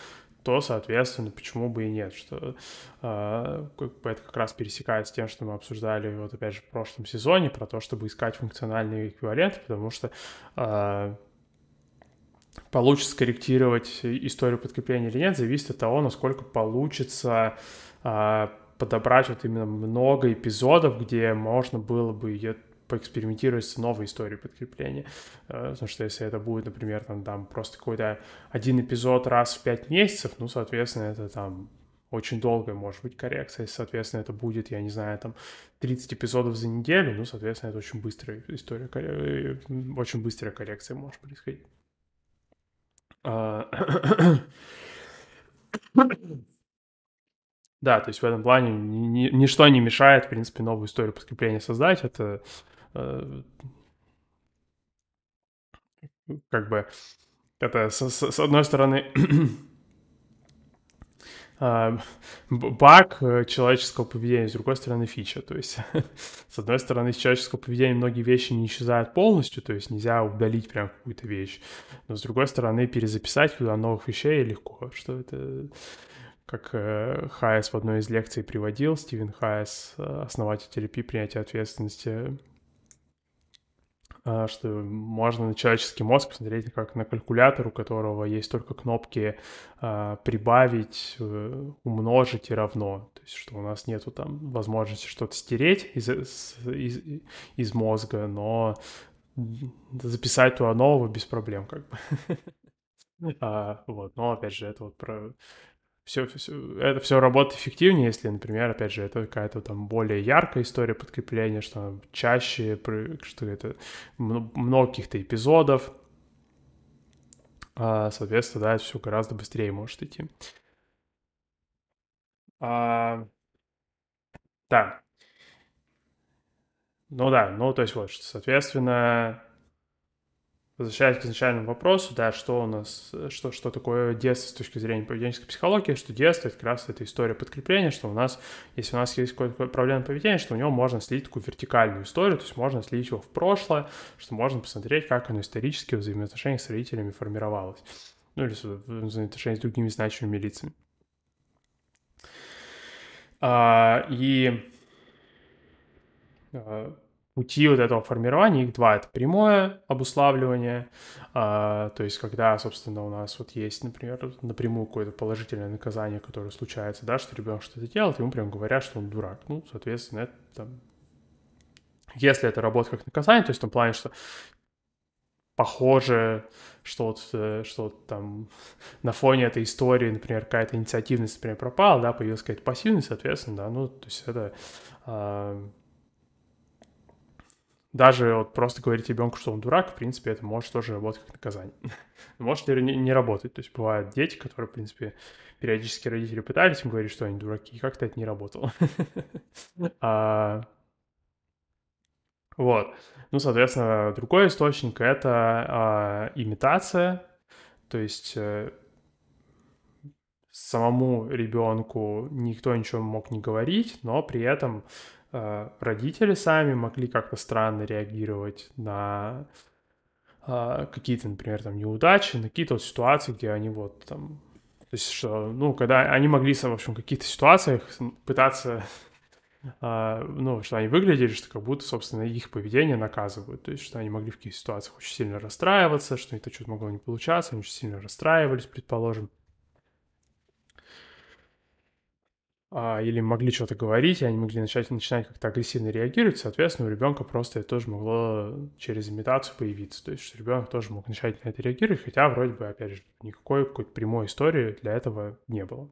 то, соответственно, почему бы и нет, что э, это как раз пересекается с тем, что мы обсуждали вот опять же в прошлом сезоне, про то, чтобы искать функциональный эквивалент, потому что э, получится скорректировать историю подкрепления или нет, зависит от того, насколько получится а, подобрать вот именно много эпизодов, где можно было бы поэкспериментировать с новой историей подкрепления. Э, потому что если это будет, например, там, там просто какой-то один эпизод раз в пять месяцев, ну, соответственно, это там очень долгая может быть коррекция. Если, соответственно, это будет, я не знаю, там 30 эпизодов за неделю, ну, соответственно, это очень быстрая история, э, очень быстрая коррекция может происходить. Да, то есть в этом плане ни, ничто не мешает, в принципе, новую историю подкрепления создать. Это э, как бы это с, с одной стороны а, баг э, человеческого поведения, с другой стороны фича. То есть, с одной стороны, с человеческого поведения многие вещи не исчезают полностью, то есть нельзя удалить прям какую-то вещь. Но с другой стороны, перезаписать туда новых вещей легко, что это как э, Хайес в одной из лекций приводил, Стивен Хайес, э, основатель терапии принятия ответственности, э, что можно на человеческий мозг посмотреть как на калькулятор, у которого есть только кнопки прибавить, умножить и равно. То есть, что у нас нету там возможности что-то стереть из, из, из мозга, но записать туда нового без проблем, как бы. А, вот, но опять же, это вот про все, все, это все работает эффективнее, если, например, опять же, это какая-то там более яркая история подкрепления, что чаще, что это много каких-то эпизодов, а, соответственно, да, все гораздо быстрее может идти. А, да. Ну да, ну то есть вот, соответственно, возвращаясь к изначальному вопросу, да, что у нас, что, что такое детство с точки зрения поведенческой психологии, что детство — это как раз эта история подкрепления, что у нас, если у нас есть какая-то проблема поведения, что у него можно слить такую вертикальную историю, то есть можно слить его в прошлое, что можно посмотреть, как оно исторически в взаимоотношениях с родителями формировалось, ну или в взаимоотношениях с другими значимыми лицами. А, и а, пути вот этого формирования, их два. Это прямое обуславливание, а, то есть когда, собственно, у нас вот есть, например, напрямую какое-то положительное наказание, которое случается, да, что ребенок что-то делает, ему прям говорят, что он дурак. Ну, соответственно, это там... Если это работает как наказание, то есть в том плане, что похоже, что вот, э, что вот там на фоне этой истории, например, какая-то инициативность, например, пропала, да, появилась какая-то пассивность, соответственно, да, ну, то есть это а, даже вот просто говорить ребенку, что он дурак, в принципе, это может тоже работать как наказание. может ли не, не работать. То есть бывают дети, которые, в принципе, периодически родители пытались им говорить, что они дураки, и как-то это не работало. а, вот. Ну, соответственно, другой источник — это а, имитация, то есть э, самому ребенку никто ничего мог не говорить, но при этом родители сами могли как-то странно реагировать на э, какие-то, например, там неудачи, на какие-то вот ситуации, где они вот там, то есть что, ну, когда они могли, в общем, в каких-то ситуациях пытаться Uh, ну, что они выглядели, что как будто, собственно, их поведение наказывают. То есть, что они могли в каких-то ситуациях очень сильно расстраиваться, что это что-то могло не получаться, они очень сильно расстраивались, предположим. а, или могли что-то говорить, и они могли начать, начинать как-то агрессивно реагировать, соответственно, у ребенка просто это тоже могло через имитацию появиться. То есть что ребенок тоже мог начать на это реагировать, хотя вроде бы, опять же, никакой какой-то прямой истории для этого не было.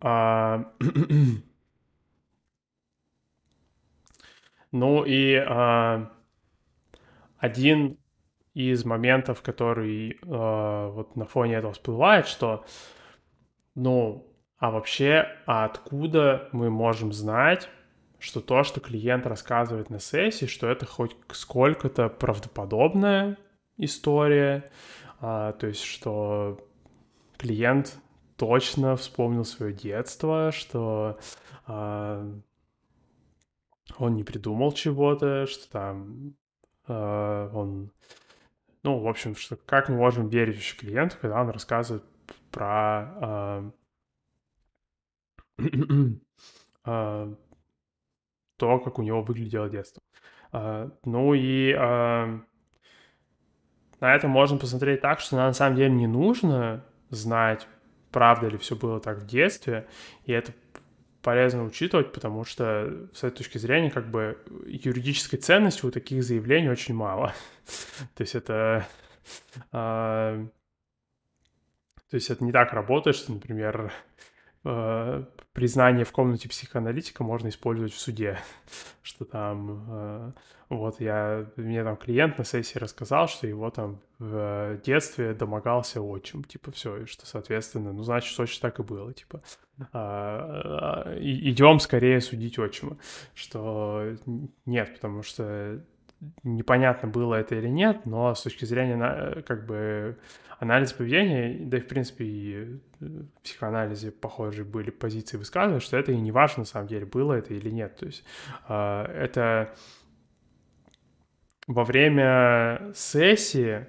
А... ну и а... один из моментов, который а, вот на фоне этого всплывает, что ну, а вообще, а откуда мы можем знать, что то, что клиент рассказывает на сессии, что это хоть сколько-то правдоподобная история, а, то есть что клиент точно вспомнил свое детство, что а, он не придумал чего-то, что там а, он... Ну, в общем, что как мы можем верить еще клиенту, когда он рассказывает про э, э, то, как у него выглядело детство. Э, ну и на это можно посмотреть так, что на самом деле не нужно знать, правда ли все было так в детстве, и это полезно учитывать, потому что с этой точки зрения как бы юридической ценности у таких заявлений очень мало. То есть это... То есть это не так работает, что, например, э, признание в комнате психоаналитика можно использовать в суде, что там э, вот я мне там клиент на сессии рассказал, что его там в детстве домогался отчим, типа все, и что соответственно, ну значит точно так и было, типа. А, а, идем скорее судить отчима, что нет, потому что непонятно было это или нет, но с точки зрения как бы анализа поведения, да и в принципе и в психоанализе похожие были позиции высказывают, что это и не важно на самом деле, было это или нет. То есть э, это во время сессии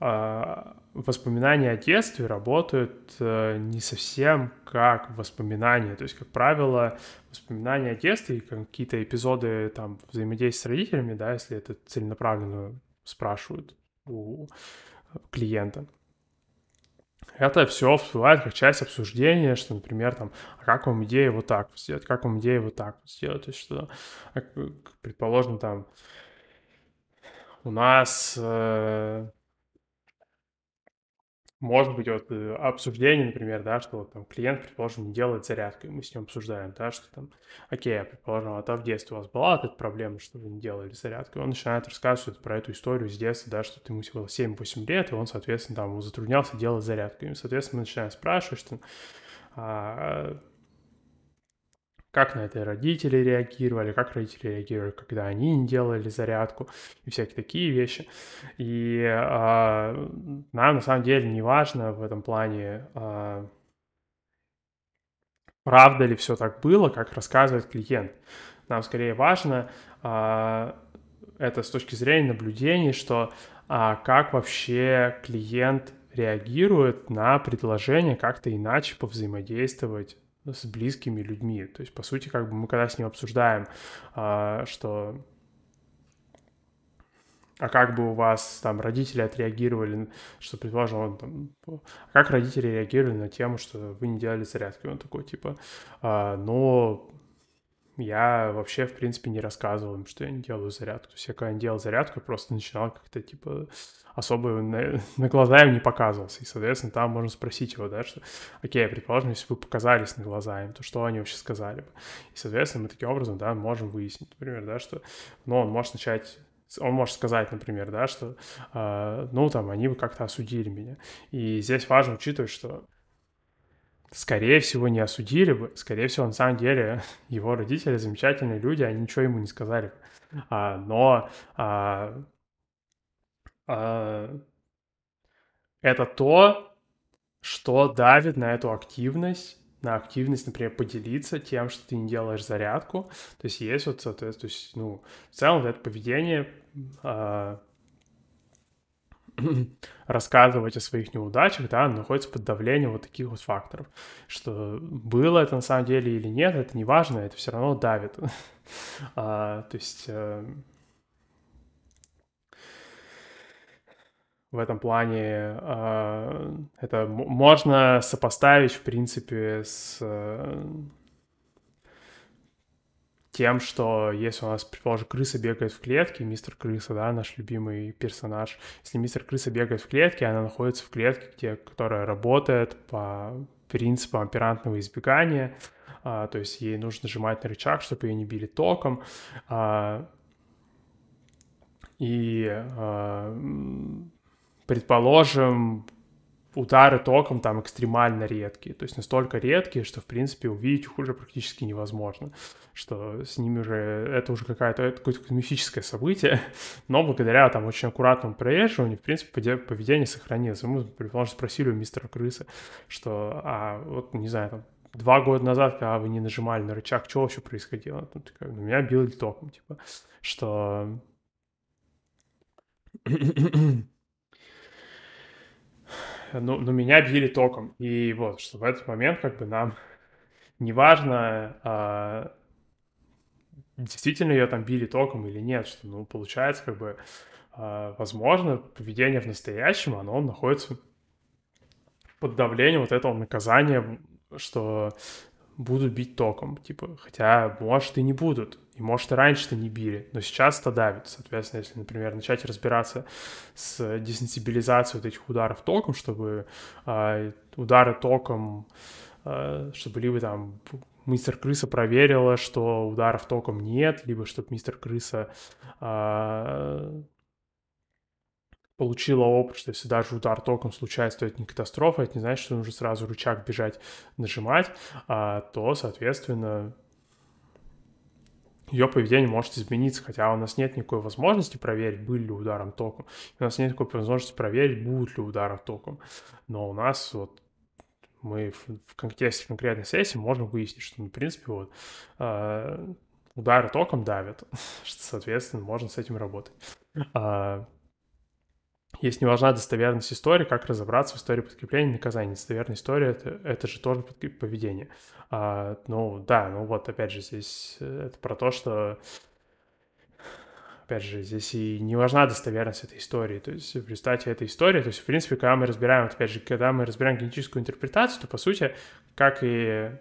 э, воспоминания о детстве работают э, не совсем как воспоминания. То есть, как правило, воспоминания о детстве и какие-то эпизоды там взаимодействия с родителями, да, если это целенаправленно спрашивают у клиента, это все всплывает как часть обсуждения, что, например, там, а как вам идея вот так сделать, как вам идея вот так сделать, то есть, что, предположим, там, у нас э, может быть, вот э, обсуждение, например, да, что вот там клиент, предположим, не делает зарядку, и мы с ним обсуждаем, да, что там, окей, предположим, а то в детстве у вас была эта проблема, что вы не делали зарядку, и он начинает рассказывать про эту историю с детства, да, что ему было 7-8 лет, и он, соответственно, там затруднялся делать зарядку, и, соответственно, мы начинаем спрашивать, что а, как на это родители реагировали, как родители реагировали, когда они делали зарядку и всякие такие вещи. И а, нам на самом деле не важно в этом плане, а, правда ли все так было, как рассказывает клиент. Нам скорее важно а, это с точки зрения наблюдений, что а, как вообще клиент реагирует на предложение как-то иначе повзаимодействовать с близкими людьми. То есть, по сути, как бы мы когда с ним обсуждаем, а, что а как бы у вас там родители отреагировали, что, предположим, он там, а как родители реагировали на тему, что вы не делали зарядку? он такой, типа, а, ну, я вообще, в принципе, не рассказывал им, что я не делаю зарядку. То есть я когда делал зарядку, я просто начинал как-то, типа, особо на, на глаза им не показывался. И, соответственно, там можно спросить его, да, что, окей, предположим, если бы вы показались на глаза им, то что они вообще сказали бы? И, соответственно, мы таким образом, да, можем выяснить, например, да, что, ну, он может начать он может сказать, например, да, что, э, ну, там, они бы как-то осудили меня. И здесь важно учитывать, что скорее всего, не осудили бы. Скорее всего, на самом деле, его родители замечательные люди, они ничего ему не сказали. А, но а, а, это то, что давит на эту активность, на активность, например, поделиться тем, что ты не делаешь зарядку. То есть есть вот, соответственно, то есть, ну, в целом это поведение а, рассказывать о своих неудачах, да, находится под давлением вот таких вот факторов. Что было это на самом деле или нет, это не важно, это все равно давит. а, то есть э, в этом плане э, это можно сопоставить, в принципе, с э, тем, что если у нас, предположим, крыса бегает в клетке, мистер крыса, да, наш любимый персонаж, если мистер крыса бегает в клетке, она находится в клетке, где, которая работает по принципам оперантного избегания, а, то есть ей нужно нажимать на рычаг, чтобы ее не били током, а, и, а, предположим, удары током там экстремально редкие, то есть настолько редкие, что, в принципе, увидеть их уже практически невозможно, что с ними уже, это уже какая-то, какое-то мифическое событие, но благодаря там очень аккуратному проезживанию, в принципе, поведение сохранилось. Мы, предположим, спросили у мистера Крысы, что, а вот, не знаю, там, два года назад, когда вы не нажимали на рычаг, что вообще происходило? Ну, такая, ну, меня били током, типа, что ну, ну, меня били током. И вот, что в этот момент как бы нам неважно, а, действительно ее там били током или нет, что, ну, получается, как бы а, возможно, поведение в настоящем, оно находится под давлением вот этого наказания, что будут бить током, типа, хотя, может, и не будут, и, может, и раньше-то не били, но сейчас это давит, соответственно, если, например, начать разбираться с десенсибилизацией вот этих ударов током, чтобы э, удары током, э, чтобы либо там мистер Крыса проверила, что ударов током нет, либо чтобы мистер Крыса э, получила опыт, что если даже удар током случается, то это не катастрофа, это не значит, что нужно сразу рычаг бежать, нажимать, а, то, соответственно, ее поведение может измениться, хотя у нас нет никакой возможности проверить, были ли ударом током. У нас нет никакой возможности проверить, будут ли удары током. Но у нас вот мы в, контексте конкретной сессии можем выяснить, что, ну, в принципе, вот э, удары током давят, что, соответственно, можно с этим работать. А, если не важна достоверность истории, как разобраться в истории подкрепления и наказания? Достоверная история это, — это же тоже поведение. А, ну, да, ну вот, опять же, здесь э, это про то, что опять же, здесь и не важна достоверность этой истории. То есть в результате этой истории, то есть, в принципе, когда мы разбираем, опять же, когда мы разбираем генетическую интерпретацию, то, по сути, как и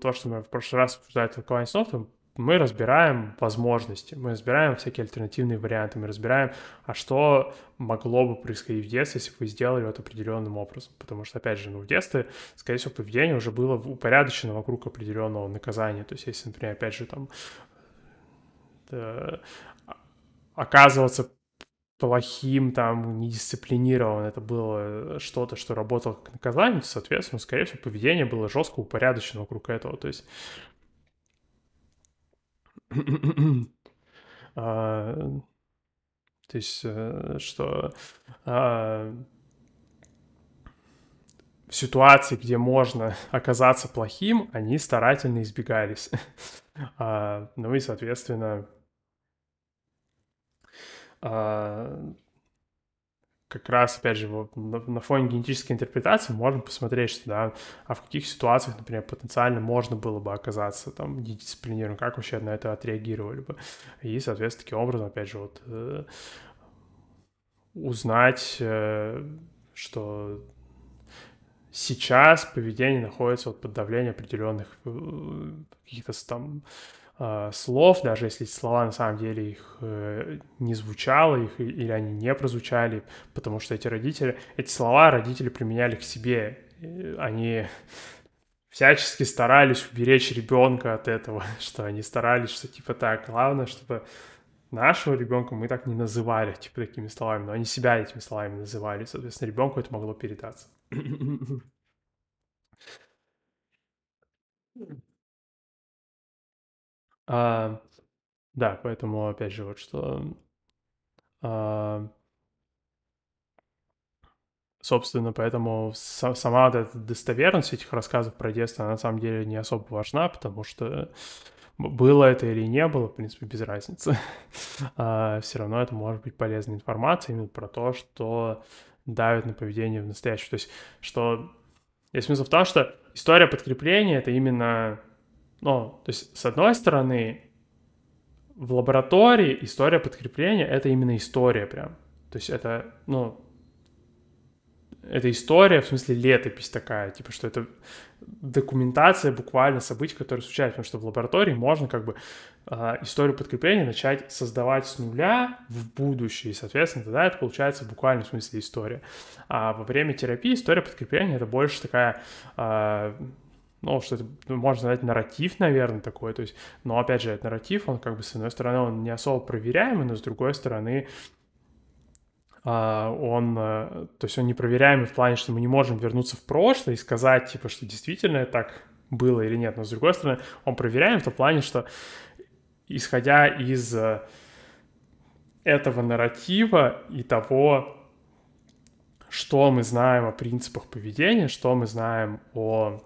то, что мы в прошлый раз обсуждали толкование снов, мы разбираем возможности, мы разбираем всякие альтернативные варианты, мы разбираем, а что могло бы происходить в детстве, если бы вы сделали это определенным образом. Потому что, опять же, ну, в детстве, скорее всего, поведение уже было упорядочено вокруг определенного наказания. То есть, если, например, опять же, там оказываться плохим, там, недисциплинированным, это было что-то, что работало как наказание, то, соответственно, скорее всего, поведение было жестко упорядочено вокруг этого. То есть а, то есть, э, что а, в ситуации, где можно оказаться плохим, они старательно избегались. а, ну и, соответственно, как раз, опять же, вот, на, фоне генетической интерпретации можем посмотреть, что, да, а в каких ситуациях, например, потенциально можно было бы оказаться там недисциплинированным, как вообще на это отреагировали бы. И, соответственно, таким образом, опять же, вот э, узнать, э, что сейчас поведение находится вот под давлением определенных э, каких-то там слов, даже если слова на самом деле их э, не звучало, их, или они не прозвучали, потому что эти родители, эти слова родители применяли к себе, они всячески старались уберечь ребенка от этого, что они старались, что типа так, главное, чтобы нашего ребенка мы так не называли, типа такими словами, но они себя этими словами называли, соответственно, ребенку это могло передаться. А, да, поэтому, опять же, вот что... А, собственно, поэтому сама вот эта достоверность этих рассказов про детство, на самом деле не особо важна, потому что было это или не было, в принципе, без разницы. а, все равно это может быть полезной информацией именно про то, что давит на поведение в настоящем. То есть, что... Есть смысл в том, что история подкрепления — это именно ну, то есть, с одной стороны, в лаборатории история подкрепления — это именно история прям. То есть это, ну, это история, в смысле летопись такая, типа, что это документация буквально событий, которые случаются, потому что в лаборатории можно как бы э, историю подкрепления начать создавать с нуля в будущее, и, соответственно, тогда это получается в буквальном смысле история. А во время терапии история подкрепления — это больше такая... Э, ну, что это, ну, можно сказать, нарратив, наверное, такой, то есть, но, опять же, этот нарратив, он как бы, с одной стороны, он не особо проверяемый, но, с другой стороны, а, он, э, то есть он непроверяемый в плане, что мы не можем вернуться в прошлое и сказать, типа, что действительно так было или нет, но, с другой стороны, он проверяем в том плане, что, исходя из э, этого нарратива и того, что мы знаем о принципах поведения, что мы знаем о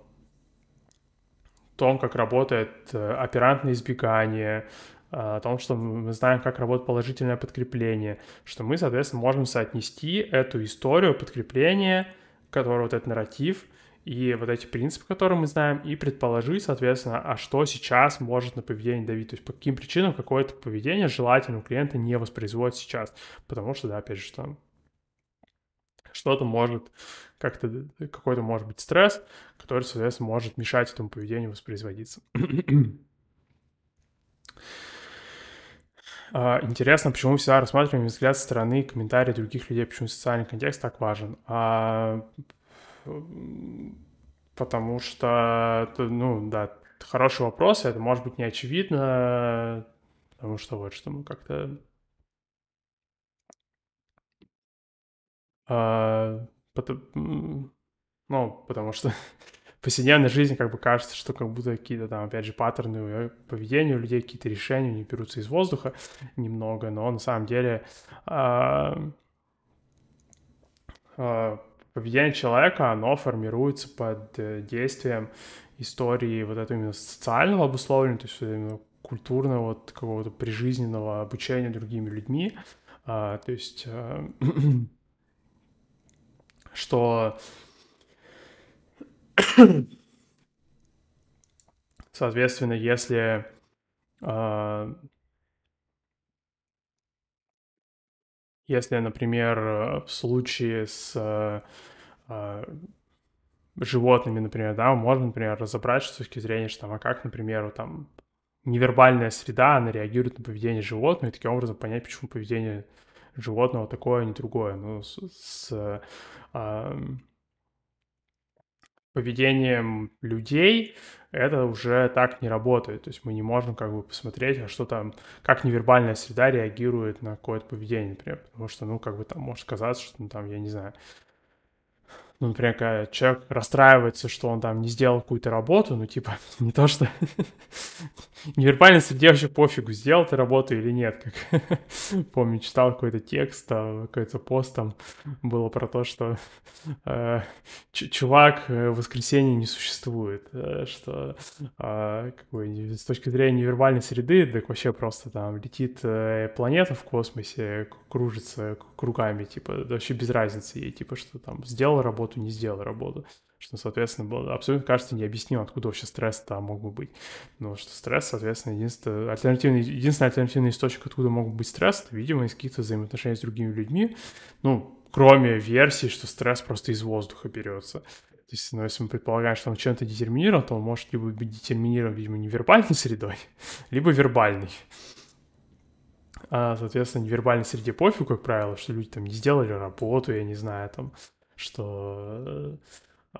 том, как работает э, оперантное избегание, э, о том, что мы знаем, как работает положительное подкрепление, что мы, соответственно, можем соотнести эту историю подкрепления, которая вот этот нарратив, и вот эти принципы, которые мы знаем, и предположить, соответственно, а что сейчас может на поведение давить, то есть по каким причинам какое-то поведение желательно у клиента не воспроизводит сейчас, потому что, да, опять же, что что-то может как-то, какой-то может быть стресс, который, соответственно, может мешать этому поведению воспроизводиться. А, интересно, почему всегда рассматриваем взгляд со стороны комментарии других людей, почему социальный контекст так важен. А, потому что, ну, да, хороший вопрос, это может быть не очевидно, потому что вот что мы как-то... А, потом, ну, потому что повседневной жизни как бы кажется, что как будто какие-то там, опять же, паттерны э, поведения у людей, какие-то решения не берутся из воздуха немного, но на самом деле э, э, поведение человека, оно формируется под э, действием истории вот этого именно социального обусловления, то есть именно культурного, вот какого-то прижизненного обучения другими людьми, а, то есть а, что Соответственно, если э, если, например, в случае с э, животными, например, да, можно, например, разобрать с точки зрения, что там, а как, например, там невербальная среда, она реагирует на поведение животного, и таким образом понять, почему поведение животного такое, а не другое. Ну, с, с э, поведением людей это уже так не работает. То есть мы не можем как бы посмотреть, а что там, как невербальная среда реагирует на какое-то поведение, например. Потому что, ну, как бы там может казаться, что ну, там, я не знаю, ну, например, когда человек расстраивается, что он там не сделал какую-то работу, ну, типа, не то, что невербальной среде вообще пофигу, сделал ты работу или нет. Как помню, читал какой-то текст, какой-то пост там было про то, что э, чувак э, в воскресенье не существует, э, что с точки зрения невербальной среды, так вообще просто там летит планета в космосе, кружится кругами, типа, вообще без разницы ей, типа, что там сделал работу, работу, не сделал работу. Что, соответственно, было абсолютно, кажется, необъяснимо, откуда вообще стресс там мог бы быть. Но что стресс, соответственно, единственный альтернативный, единственный альтернативный источник, откуда мог быть стресс, это, видимо, из каких-то взаимоотношений с другими людьми. Ну, кроме версии, что стресс просто из воздуха берется. То есть, ну, если мы предполагаем, что он чем-то детерминирован, то он может либо быть детерминирован, видимо, не вербальной средой, либо вербальной. А, соответственно, невербальной среде пофиг, как правило, что люди там не сделали работу, я не знаю, там, что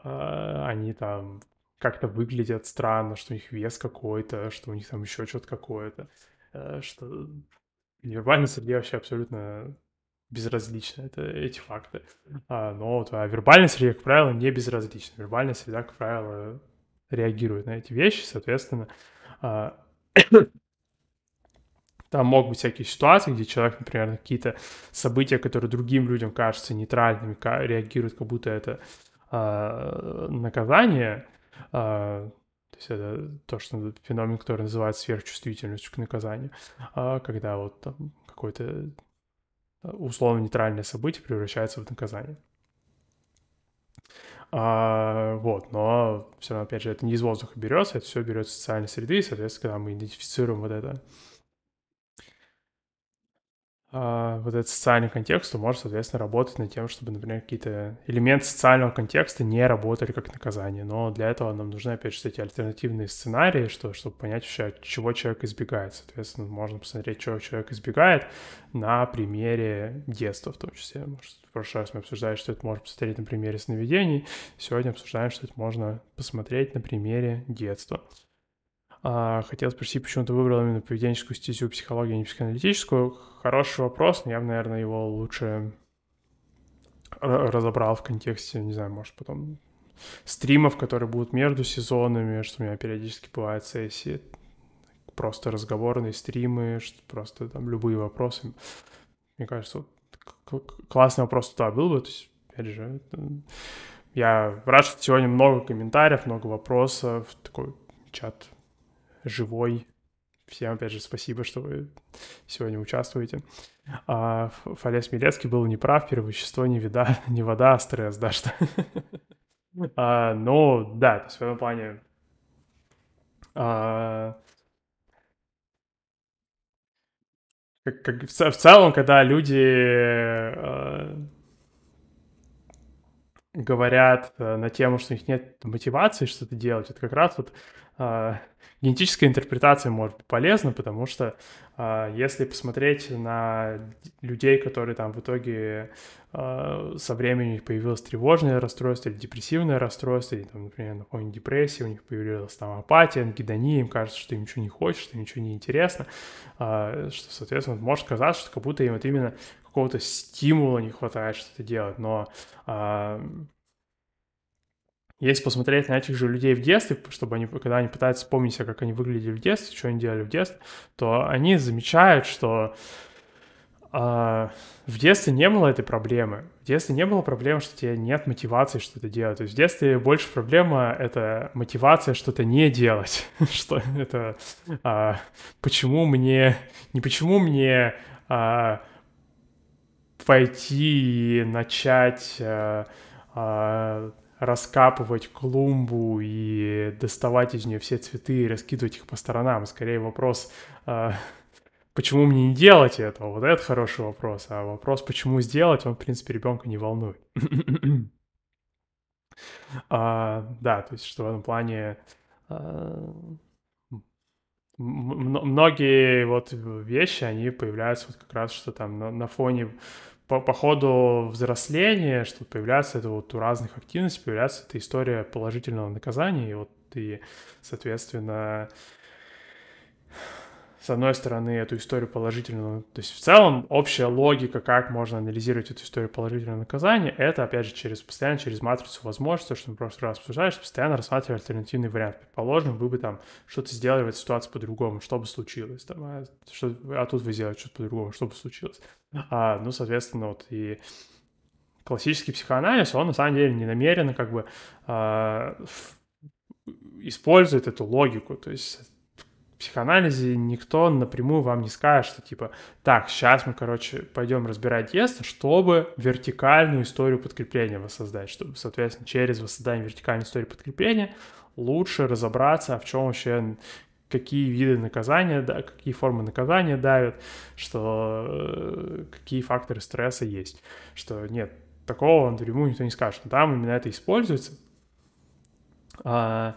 э, они там как-то выглядят странно, что у них вес какой-то, что у них там еще что-то какое-то, э, что в вербальной среде вообще абсолютно безразлично это, эти факты. А, но вот, а вербальная среда, как правило, не безразлична. Вербальная среда, как правило, реагирует на эти вещи, соответственно, а, там могут быть всякие ситуации, где человек, например, на какие-то события, которые другим людям кажутся нейтральными, реагирует, как будто это э, наказание. Э, то есть это то, что феномен, который называется сверхчувствительностью к наказанию. Э, когда вот там какое-то условно нейтральное событие превращается в наказание. А, вот, но все равно, опять же, это не из воздуха берется, это все берется социальной среды, и, соответственно, когда мы идентифицируем вот это вот этот социальный контекст, то может, соответственно, работать над тем, чтобы, например, какие-то элементы социального контекста не работали как наказание. Но для этого нам нужны, опять же, эти альтернативные сценарии, что, чтобы понять вообще, чего человек избегает. Соответственно, можно посмотреть, чего человек избегает на примере детства в том числе. Может, в прошлый раз мы обсуждали, что это можно посмотреть на примере сновидений. Сегодня обсуждаем, что это можно посмотреть на примере детства. А, хотел спросить, почему ты выбрал именно поведенческую стезю психологию, а не психоаналитическую. Хороший вопрос, но я бы, наверное, его лучше разобрал в контексте, не знаю, может, потом стримов, которые будут между сезонами, что у меня периодически бывают сессии, просто разговорные стримы, что просто там любые вопросы. Мне кажется, вот классный вопрос туда был бы, то есть, опять же, я рад, что сегодня много комментариев, много вопросов, такой чат живой. Всем, опять же, спасибо, что вы сегодня участвуете. А Фалес Милецкий был неправ, первое вещество не, вида, не вода, а стресс, да, что... А, ну, да, в этом плане... А, как, как, в, в целом, когда люди а, говорят а, на тему, что у них нет мотивации что-то делать, это как раз вот а, генетическая интерпретация может быть полезна, потому что а, если посмотреть на людей, которые там в итоге а, со временем у них появилось тревожное расстройство или депрессивное расстройство, или, там, например, на фоне депрессии у них появилась там апатия, ангидония, им кажется, что им ничего не хочет, что ничего не интересно, что, соответственно, может казаться, что как будто им вот именно какого-то стимула не хватает что-то делать, но если посмотреть на этих же людей в детстве, чтобы они, когда они пытаются вспомнить себя, как они выглядели в детстве, что они делали в детстве, то они замечают, что э, в детстве не было этой проблемы. В детстве не было проблемы, что тебе нет мотивации что-то делать. То есть в детстве больше проблема — это мотивация что-то не делать. что это... Э, почему мне... Не почему мне... Э, пойти и начать... Э, раскапывать клумбу и доставать из нее все цветы и раскидывать их по сторонам. Скорее вопрос, э, почему мне не делать этого? Вот это хороший вопрос. А вопрос, почему сделать, он, в принципе, ребенка не волнует. а, да, то есть, что в этом плане а, многие вот вещи, они появляются вот как раз что там на, на фоне по, по ходу взросления, что появляется это вот у разных активностей, появляется эта история положительного наказания, и вот ты, соответственно, с одной стороны, эту историю положительного... То есть в целом общая логика, как можно анализировать эту историю положительного наказания, это, опять же, через постоянно через матрицу возможностей, что мы в прошлый раз обсуждали, постоянно рассматривать альтернативный вариант. Предположим, вы бы там что-то сделали в этой ситуации по-другому, что бы случилось, там, а, что, а тут вы сделали что-то по-другому, что бы случилось. А, ну, соответственно, вот и классический психоанализ, он на самом деле не намеренно как бы а, использует эту логику, то есть психоанализе никто напрямую вам не скажет, что типа, так, сейчас мы, короче, пойдем разбирать тесто, чтобы вертикальную историю подкрепления воссоздать, чтобы, соответственно, через воссоздание вертикальной истории подкрепления лучше разобраться, а в чем вообще какие виды наказания, да, какие формы наказания давят, что э, какие факторы стресса есть, что нет, такого напрямую никто не скажет. Там именно это используется. А,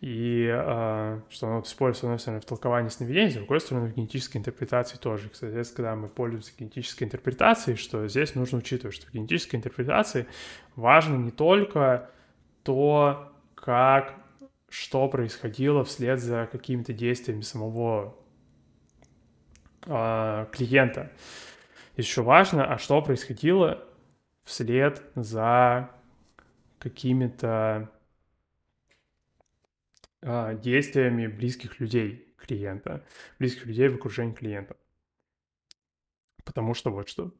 и э, что оно используется, с одной стороны, в толковании сновидений, с другой стороны, в генетической интерпретации тоже. Кстати, когда мы пользуемся генетической интерпретацией, что здесь нужно учитывать, что в генетической интерпретации важно не только то, как, что происходило вслед за какими-то действиями самого э, клиента. Еще важно, а что происходило вслед за какими-то действиями близких людей клиента, близких людей в окружении клиента. Потому что вот что.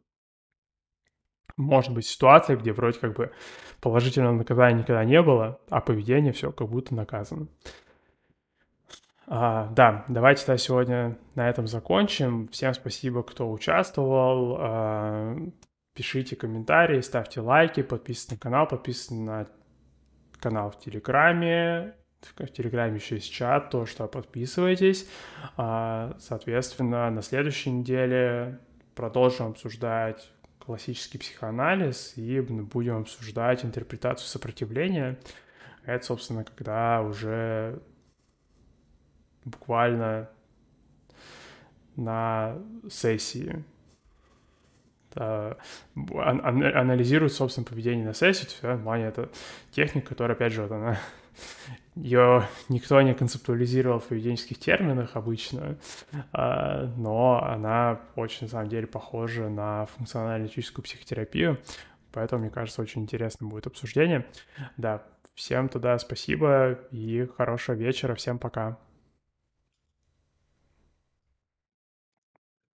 Может быть ситуация, где вроде как бы положительного наказания никогда не было, а поведение все как будто наказано. А, да, давайте тогда сегодня на этом закончим. Всем спасибо, кто участвовал. А, пишите комментарии, ставьте лайки, подписывайтесь на канал, подписывайтесь на канал в Телеграме, в Телеграме еще есть чат, то, что подписывайтесь. А, соответственно, на следующей неделе продолжим обсуждать классический психоанализ и будем обсуждать интерпретацию сопротивления. Это, собственно, когда уже буквально на сессии анализируют, собственно, поведение на сессии. То есть, это техника, которая, опять же, вот она ее никто не концептуализировал в поведенческих терминах обычно, а, но она очень, на самом деле, похожа на функционально-логическую психотерапию, поэтому, мне кажется, очень интересно будет обсуждение. Да, всем тогда спасибо и хорошего вечера, всем пока.